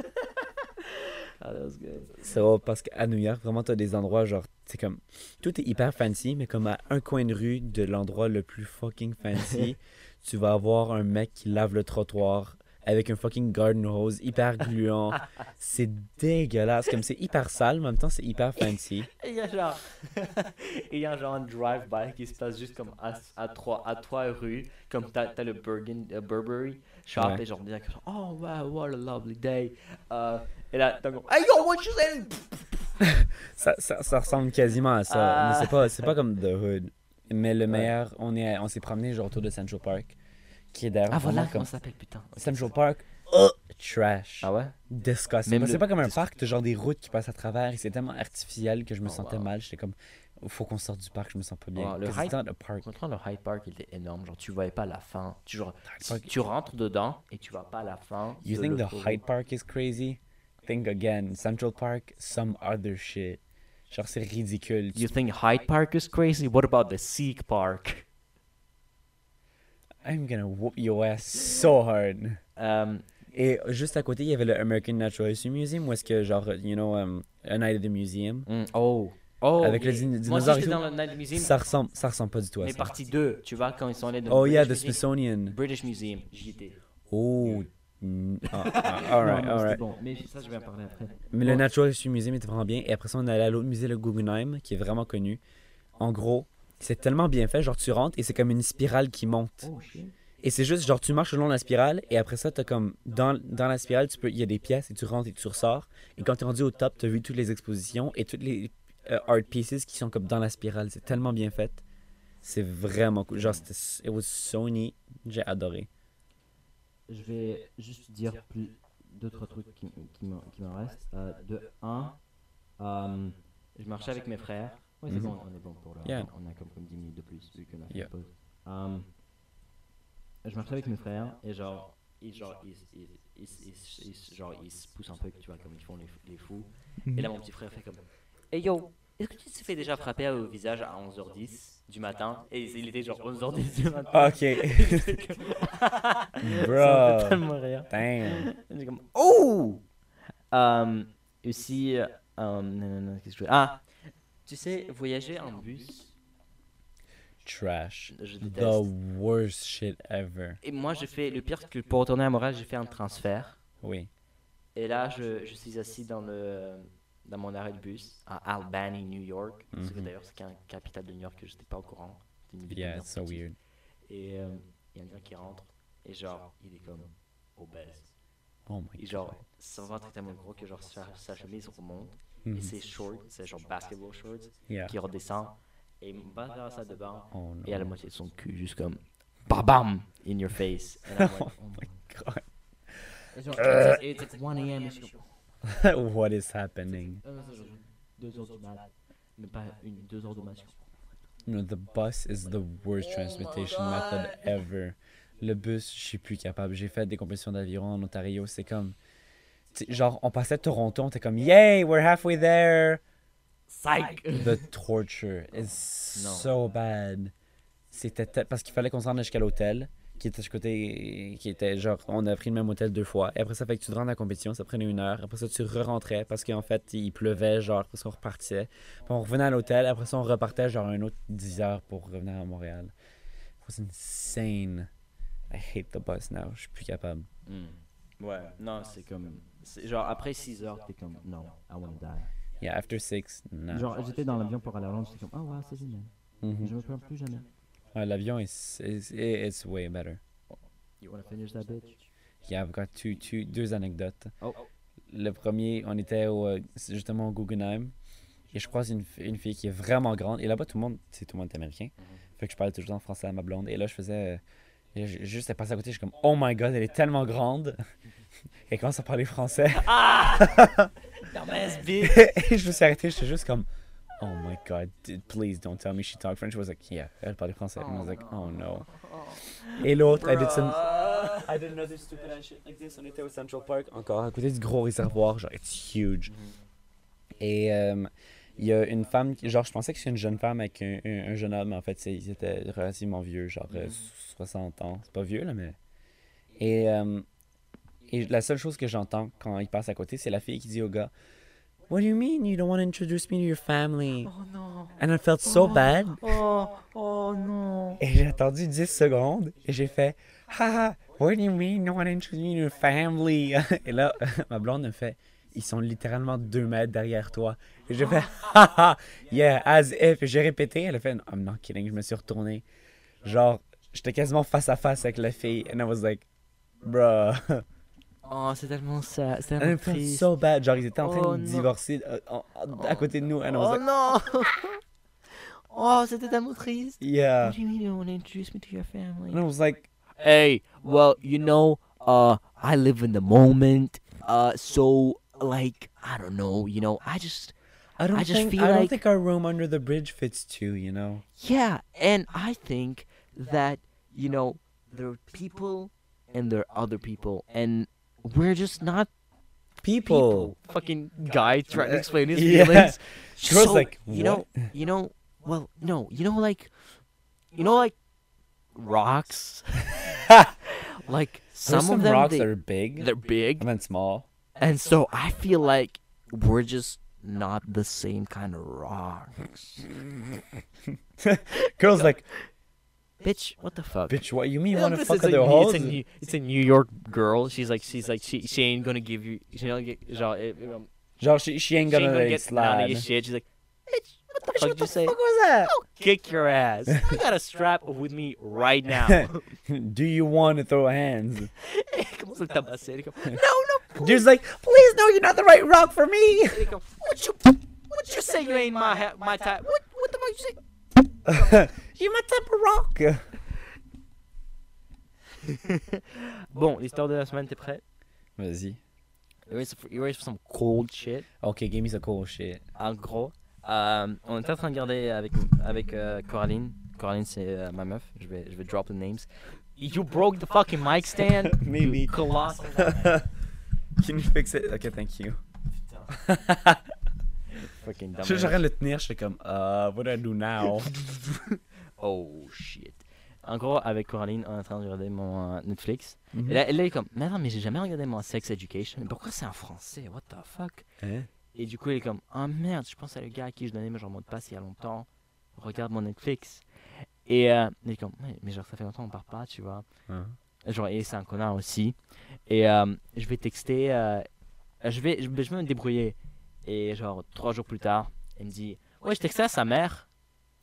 That was good. C'est drôle parce qu'à New York, vraiment, t'as des endroits genre, c'est comme, tout est hyper fancy, mais comme à un coin de rue de l'endroit le plus fucking fancy, tu vas avoir un mec qui lave le trottoir avec un fucking garden hose hyper gluant. c'est dégueulasse, comme c'est hyper sale, mais en même temps, c'est hyper fancy. Il y a genre, il y a genre un drive-by qui se passe juste comme à, à trois, à trois rues, comme t'as, t'as le Bergen, euh, Burberry shop, Ouais. et genre sont, oh wow, what a lovely day. Euh, et là, t'as comme, hey yo, what you saying? Ça, ça, ça ressemble quasiment à ça, Ah. mais c'est pas, c'est pas comme The Hood. Mais le meilleur, on est, on s'est promené genre autour de Central Park, qui est d'ailleurs Ah voilà, vraiment comment comme ça s'appelle, putain? Central Park. Oh, trash. Ah ouais? disgusting. C'est le- pas comme un parc, t'as genre des routes qui passent à travers et c'est tellement artificiel que je me Oh, sentais wow. mal. J'étais comme, faut qu'on sorte du parc, je me sens pas bien. Oh, le not a park. Contrairement, le Hyde Park il était énorme, genre tu voyais pas la fin. Tu, genre, Park- tu, tu rentres dedans et tu vois pas la fin. You think the. Hyde Park is crazy? Think again. Central Park, some other shit. Genre, c'est ridicule. You think Hyde Park is crazy? What about the Seek Park? I'm gonna whoop your ass so hard. Euh, Et juste à côté, il y avait le American Natural History Museum où est-ce que, genre, you know, um, A Night at the Museum. mm, oh. Oh, Avec le Moi aussi, dinosaure dans le Night Museum. Ça ressemble, ça ressemble pas du tout à Mais ça. partie 2, tu vois, quand ils sont allés dans Oh le yeah, the British Museum. Smithsonian. British Museum, j'y étais. Oh. Mm, ah, ah, alright, Non, non, c'était alright. bon. Mais ça, je vais en parler après. Mais le Bon. Natural History Museum était vraiment bien. Et après ça, on est allé à l'autre musée, le Guggenheim, qui est vraiment connu. En gros, c'est tellement bien fait. Genre, tu rentres et c'est comme une spirale qui monte. Oh. Et c'est juste, genre, tu marches le long de la spirale. Et après ça, t'as comme. Dans, dans la spirale, tu peux, il y a des pièces et tu rentres et tu ressors. Et quand tu es rendu au top, tu as vu toutes les expositions et toutes les euh, art pieces qui sont comme dans la spirale. C'est tellement bien fait. C'est vraiment cool. Genre, c'était. It was so neat. J'ai adoré. Je vais juste dire plus deux trois trucs qui, qui me qui me restent. Euh, de un, euh, je marchais avec mes frères. Ouais, c'est Mhm. bon, on est bon pour le. Yeah. On a comme, comme 10 minutes de plus vu qu'on a fait Yeah. pause. Euh, je marchais avec mes frères et genre ils, genre, ils, ils, ils, ils- ils- genre, ils se poussent un peu, tu vois, comme ils font les, les fous. Et là, mon petit frère fait comme Hey yo, est-ce que tu t'es fait déjà frapper au visage à 11h10 du matin Et il était genre 11h10 du matin. Ok. Ça me fait Bro. tellement rire. Damn. J'ai comme Oh Euh, Aussi, euh, non, non, non, qu'est-ce que je- Ah, tu sais, voyager en bus, Trash. je The worst shit ever. Et moi, j'ai fait le pire que pour retourner à Montréal, j'ai fait un transfert. Oui. Et là, je, je suis assis dans le dans mon arrêt de bus à Albany, New York. Mhm. D'ailleurs, c'est la capitale de New York que je n'étais pas au courant. Yeah, it's so weird. Et euh, il y a un gars qui rentre et genre, il est comme obèse. Oh my Et genre, son ventre est tellement gros que genre sa, sa chemise remonte Mhm. et ses shorts, c'est genre basketball shorts, Yeah. qui redescend et il va vers la salle de bain Oh no. et à la moitié de son cul, juste comme bam bam in your face. And I'm like, oh my God. Et genre, it's, it's like 1 a.m. What is happening? C'est genre 2 heures du mat, mais pas une 2 heures de. No, the bus is the worst Oh transportation my method ever. Le bus, je suis plus capable. J'ai fait des compétitions d'aviron en Ontario. C'est comme. Genre, on passait de Toronto, on était comme, Yay, we're halfway there. Psych! The torture is Non. so bad. C'était parce qu'il fallait qu'on se rende jusqu'à l'hôtel, qui était de ce côté, qui était genre, on a pris le même hôtel deux fois. Et après ça fait que tu te rends à la compétition, ça prenait une heure. Après ça, tu re-rentrais parce qu'en fait, il pleuvait, genre, parce qu'on repartissait. Puis on revenait à l'hôtel, après ça, on repartait genre un autre 10 heures pour revenir à Montréal. Was insane. I hate the bus now. Je suis plus capable. Hmm. Ouais, non, c'est comme. c'est Genre, après 6 heures, t'es comme, non, I wanna die. Yeah, after six, no. Genre, j'étais dans l'avion pour aller à Londres, j'étais comme, oh ouais, c'est génial. Mhm. Je me plains plus jamais. Ouais, L'avion, is, is, way better. You wanna finish that bitch? Yeah, I've got two, two, deux anecdotes. Oh. Le premier, on était au, c'est justement au Guggenheim. Et je croise une, une fille qui est vraiment grande. Et là-bas, tout le monde, sais, tout le monde est américain. Fait que je parlais toujours en français à ma blonde. Et là, je faisais. euh, et je- juste, elle passait à côté, je suis comme, oh my god, elle est tellement grande. Elle commence à parler français. Dumbass bitch! et je me suis arrêté, j'étais juste comme, oh my god, please don't tell me she talked French. I was like, yeah, elle parlait français. And I was like, oh no. Et l'autre, I did some. I did another stupid ass shit like this. On était au Central Park, encore à côté du gros réservoir, genre, it's huge. Et euh, il y a une femme, qui- genre, je pensais que c'était une jeune femme avec un, un- un jeune homme, mais en fait, ils étaient relativement vieux, genre euh, 60 ans. C'est pas vieux, là, mais. Et, euh, et la seule chose que j'entends quand il passe à côté, c'est la fille qui dit au gars, What do you mean? You don't want to introduce me to your family? Oh non! And I felt so bad. Oh, oh non! Et j'ai attendu 10 secondes et j'ai fait Haha, what do you mean? You want to introduce me to your family? Et là, ma blonde me fait Ils sont littéralement deux mètres derrière toi. Et j'ai fait Haha, yeah, as if. Et j'ai répété. Elle a fait I'm not kidding. Je me suis retourné. Genre, j'étais quasiment face à face avec la fille. And I was like, bruh. Oh, c'est tellement ça, c'est And tellement it triste. so bad. Genre, ils étaient en train Oh, de non. divorcer euh, en- en- à côté de nous. And Oh like, non! Oh, c'était tellement triste. yeah. What do you mean you want to introduce me to your family? And I was like, Hey, well, you know, uh, I live in the moment. Uh, so like, I don't know, you know, I just, I don't I just think feel I don't like- think our room under the bridge fits too. You know. yeah, and I think that you know there are people and there are other people, and we're just not people. Fucking guy trying to explain his Yeah. feelings. Was So, like, you know, you know, well, no, you know, like, you know, like rocks. like Some, some, of them, rocks they, are big they're big, and then small. and so I feel like we're just not the same kind of rocks. Girls like, Bitch, what the fuck? bitch, what you mean? You want to fuck is a other hoes? It's a, New, it's a New York girl. She's like, she's like, she, she ain't gonna give you. She don't get, genre, um, Genre, she, she ain't she ain't gonna, gonna get none of slide. your shit. She's like, bitch, what the Bitch, fuck what did you the say? fuck was that? I'll kick your ass. I got a strap with me right now. Do you want to throw hands? Commence à le tabasser. Elle est comme, no, no, Dude's like, please, no, you're not the right rock for me. Elle est comme, what you, what you say you ain't my, my type? What, what the fuck you say? you're my type of rock. Bon, l'histoire de la semaine, t'es prêt? Vas-y. You ready for, you some cold shit? Okay, give me some cool shit. En gros, euh, on était en train de regarder avec, avec euh, Coraline. Coraline, c'est euh, ma meuf. Je vais, je vais drop the names. You broke the fucking mic stand? Maybe. You colossal. Can you fix it? Ok, thank you. fucking Je dumbass. j'arrête de le tenir, je suis comme, uh, what do I do now? Oh shit. En gros, avec Coraline, on est en train de regarder mon euh, Netflix. Mhm. Et là, elle est comme, mais non, mais j'ai jamais regardé mon Sex Education. Mais pourquoi c'est en français? What the fuck? Hein? Et du coup, elle est comme, ah merde, je pense à le gars à qui je donnais genre mot de passe il y a longtemps. Regarde mon Netflix. Et euh, elle est comme, mais genre, ça fait longtemps qu'on parle pas, tu vois. Hein? Genre, et c'est un connard aussi. Et euh, je vais texter, euh, je, vais, je, vais- je vais me débrouiller. Et genre, trois jours plus tard, elle me dit, ouais, je textais à sa mère.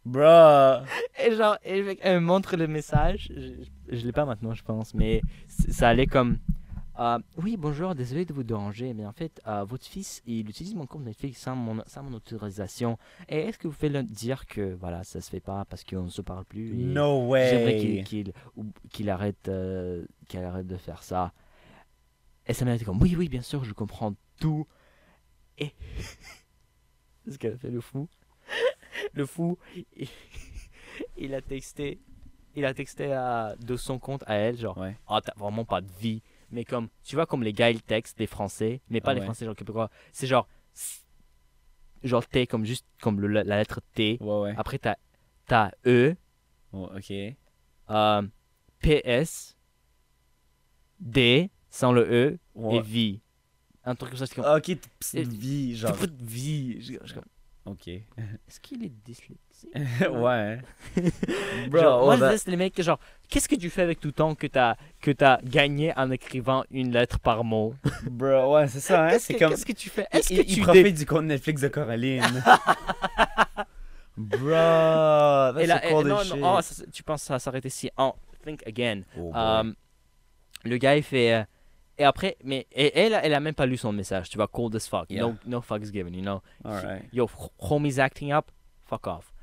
Bruh! Et genre, et elle me montre le message. Je, je, l'ai pas maintenant, je pense, mais ça allait comme. euh, oui, bonjour, désolé de vous déranger, mais en fait, euh, votre fils, il utilise mon compte Netflix sans mon, sans mon autorisation. Et est-ce que vous pouvez lui dire que voilà, ça se fait pas parce qu'on ne se parle plus et No J'aimerais qu'il way! ou- qu'il arrête, euh, arrête de faire ça? Et ça m'a été comme, oui, oui, bien sûr, je comprends tout. Et ce qu'elle fait le fou, le fou, il, il a texté, il a texté à, de son compte à elle, genre, Ouais. ah, t'as vraiment pas de vie. Mais comme, tu vois, comme les gars, ils textent, les Français, mais pas Ah les ouais. Français, genre québécois. C'est genre, genre T, comme juste, comme le- la, la lettre T. Ouais, ouais. Après, t'as, t'as E, Oh, ok. euh, PS, D, sans le E, Ouais. et vie. Un truc comme ça, c'est comme. Ok, Et- petite vie, genre. Vie. Je- je- Ok. Est-ce qu'il est dyslexique ouais. Genre, Bro, moi, oh, je laisse les mecs, genre, qu'est-ce que tu fais avec tout le temps que t'as que t'as gagné en écrivant une lettre par mot? Bro, ouais, c'est ça, hein? Qu'est-ce C'est que, comme. qu'est-ce que tu fais? Il, Est-ce que tu il dé- profite du compte Netflix de Coraline. Bro, that's Et là, so et- non, as non, shit. oh, ça- tu penses que ça s'arrête ici Oh, think again. Oh. Euh, le gars, il fait. Et après, mais et elle, elle a même pas lu son message, tu vois, cold as fuck. Yeah. No, no fucks given, you know? Alright. Yo, homie's acting up, fuck off.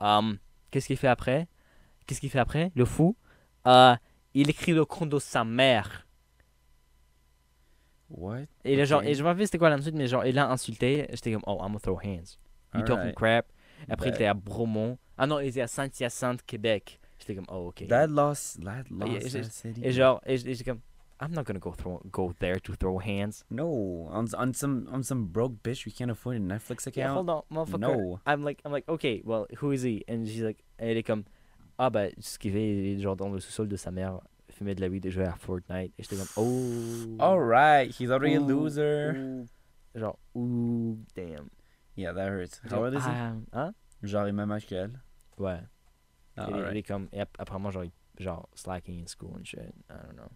Um, Qu'est-ce qu'il fait après? Qu'est-ce qu'il fait après? Le fou Euh, Il écrit le compte de sa mère. What? Et, genre, et je me rappelle c'était quoi l'insulte, mais genre, il a insulté. J'étais comme, oh, I'm gonna throw hands. You talking crap. Après, il était à Bromont. Ah non, il était à Saint-Hyacinthe, Québec. J'étais comme, oh, ok. That lost, that lost et- that city. Et genre, et j'étais comme, I'm not gonna go, throw, go there to throw hands. No, on, on some on some broke bitch we can't afford a Netflix account. Yeah, hold on, motherfucker. No. I'm like, I'm like, okay, well, who is he? And she's like, elle est comme, ah bah, ce qu'il fait, il est genre dans le sous-sol de sa mère, fumer de la weed et jouer à Fortnite. Et j'étais comme, oh. Alright, he's already a loser. ouh. Genre, ouh, damn. Yeah, that hurts. How Genre, old is he? ah, hein? Genre, il même âge qu'elle. Ouais. Ah, il, est- il est comme, et ap- apparemment, genre, genre, slacking in school and shit. I don't know.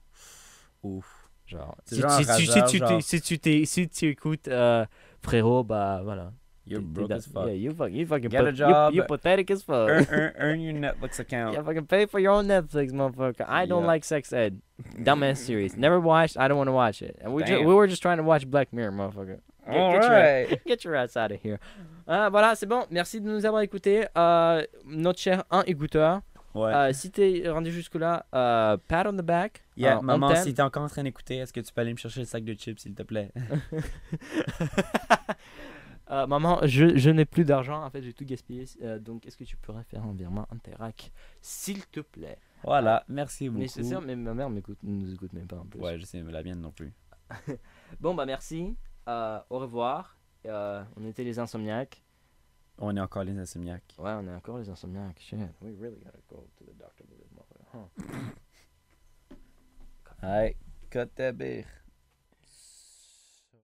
Ouf. Genre, si, genre si- un si- si hasard, tu, genre. t'es- si, tu, t'es- si tu écoutes euh, frérot, bah voilà. You're broke as fuck. Yeah, you, fuck, you fucking Get a you- job. You, pathetic as fuck. earn, earn, earn your Netflix account. Yeah, fucking pay for your own Netflix, motherfucker. I don't Yeah. like sex ed. Dumbass series. Never watched. I don't want to watch it. And we ju- we were just trying to watch Black Mirror, motherfucker. Get, get your, Alright. get your ass out of here. Euh, voilà, c'est bon. Merci de nous avoir écoutés. Euh, notre cher un écouteur. Ouais. Euh, si t'es rendu jusque-là, euh, pat on the back. yeah, Euh, maman, si t'es encore en train d'écouter, est-ce que tu peux aller me chercher le sac de chips, s'il te plaît? Euh, maman, je, je n'ai plus d'argent. En fait, j'ai tout gaspillé. Donc, est-ce que tu pourrais faire un virement Interac, s'il te plaît? Voilà, merci beaucoup. Sûr, mais ma mère m'écoute, nous écoute même pas en plus. Ouais, je sais, mais la mienne non plus. Bon, bah merci. Au revoir. On était les insomniaques. On est encore les insomniaques. Ouais, on est encore les insomniaques. Shit, we really gotta go to the doctor with this motherfucker. Huh? Hey, cut that beer.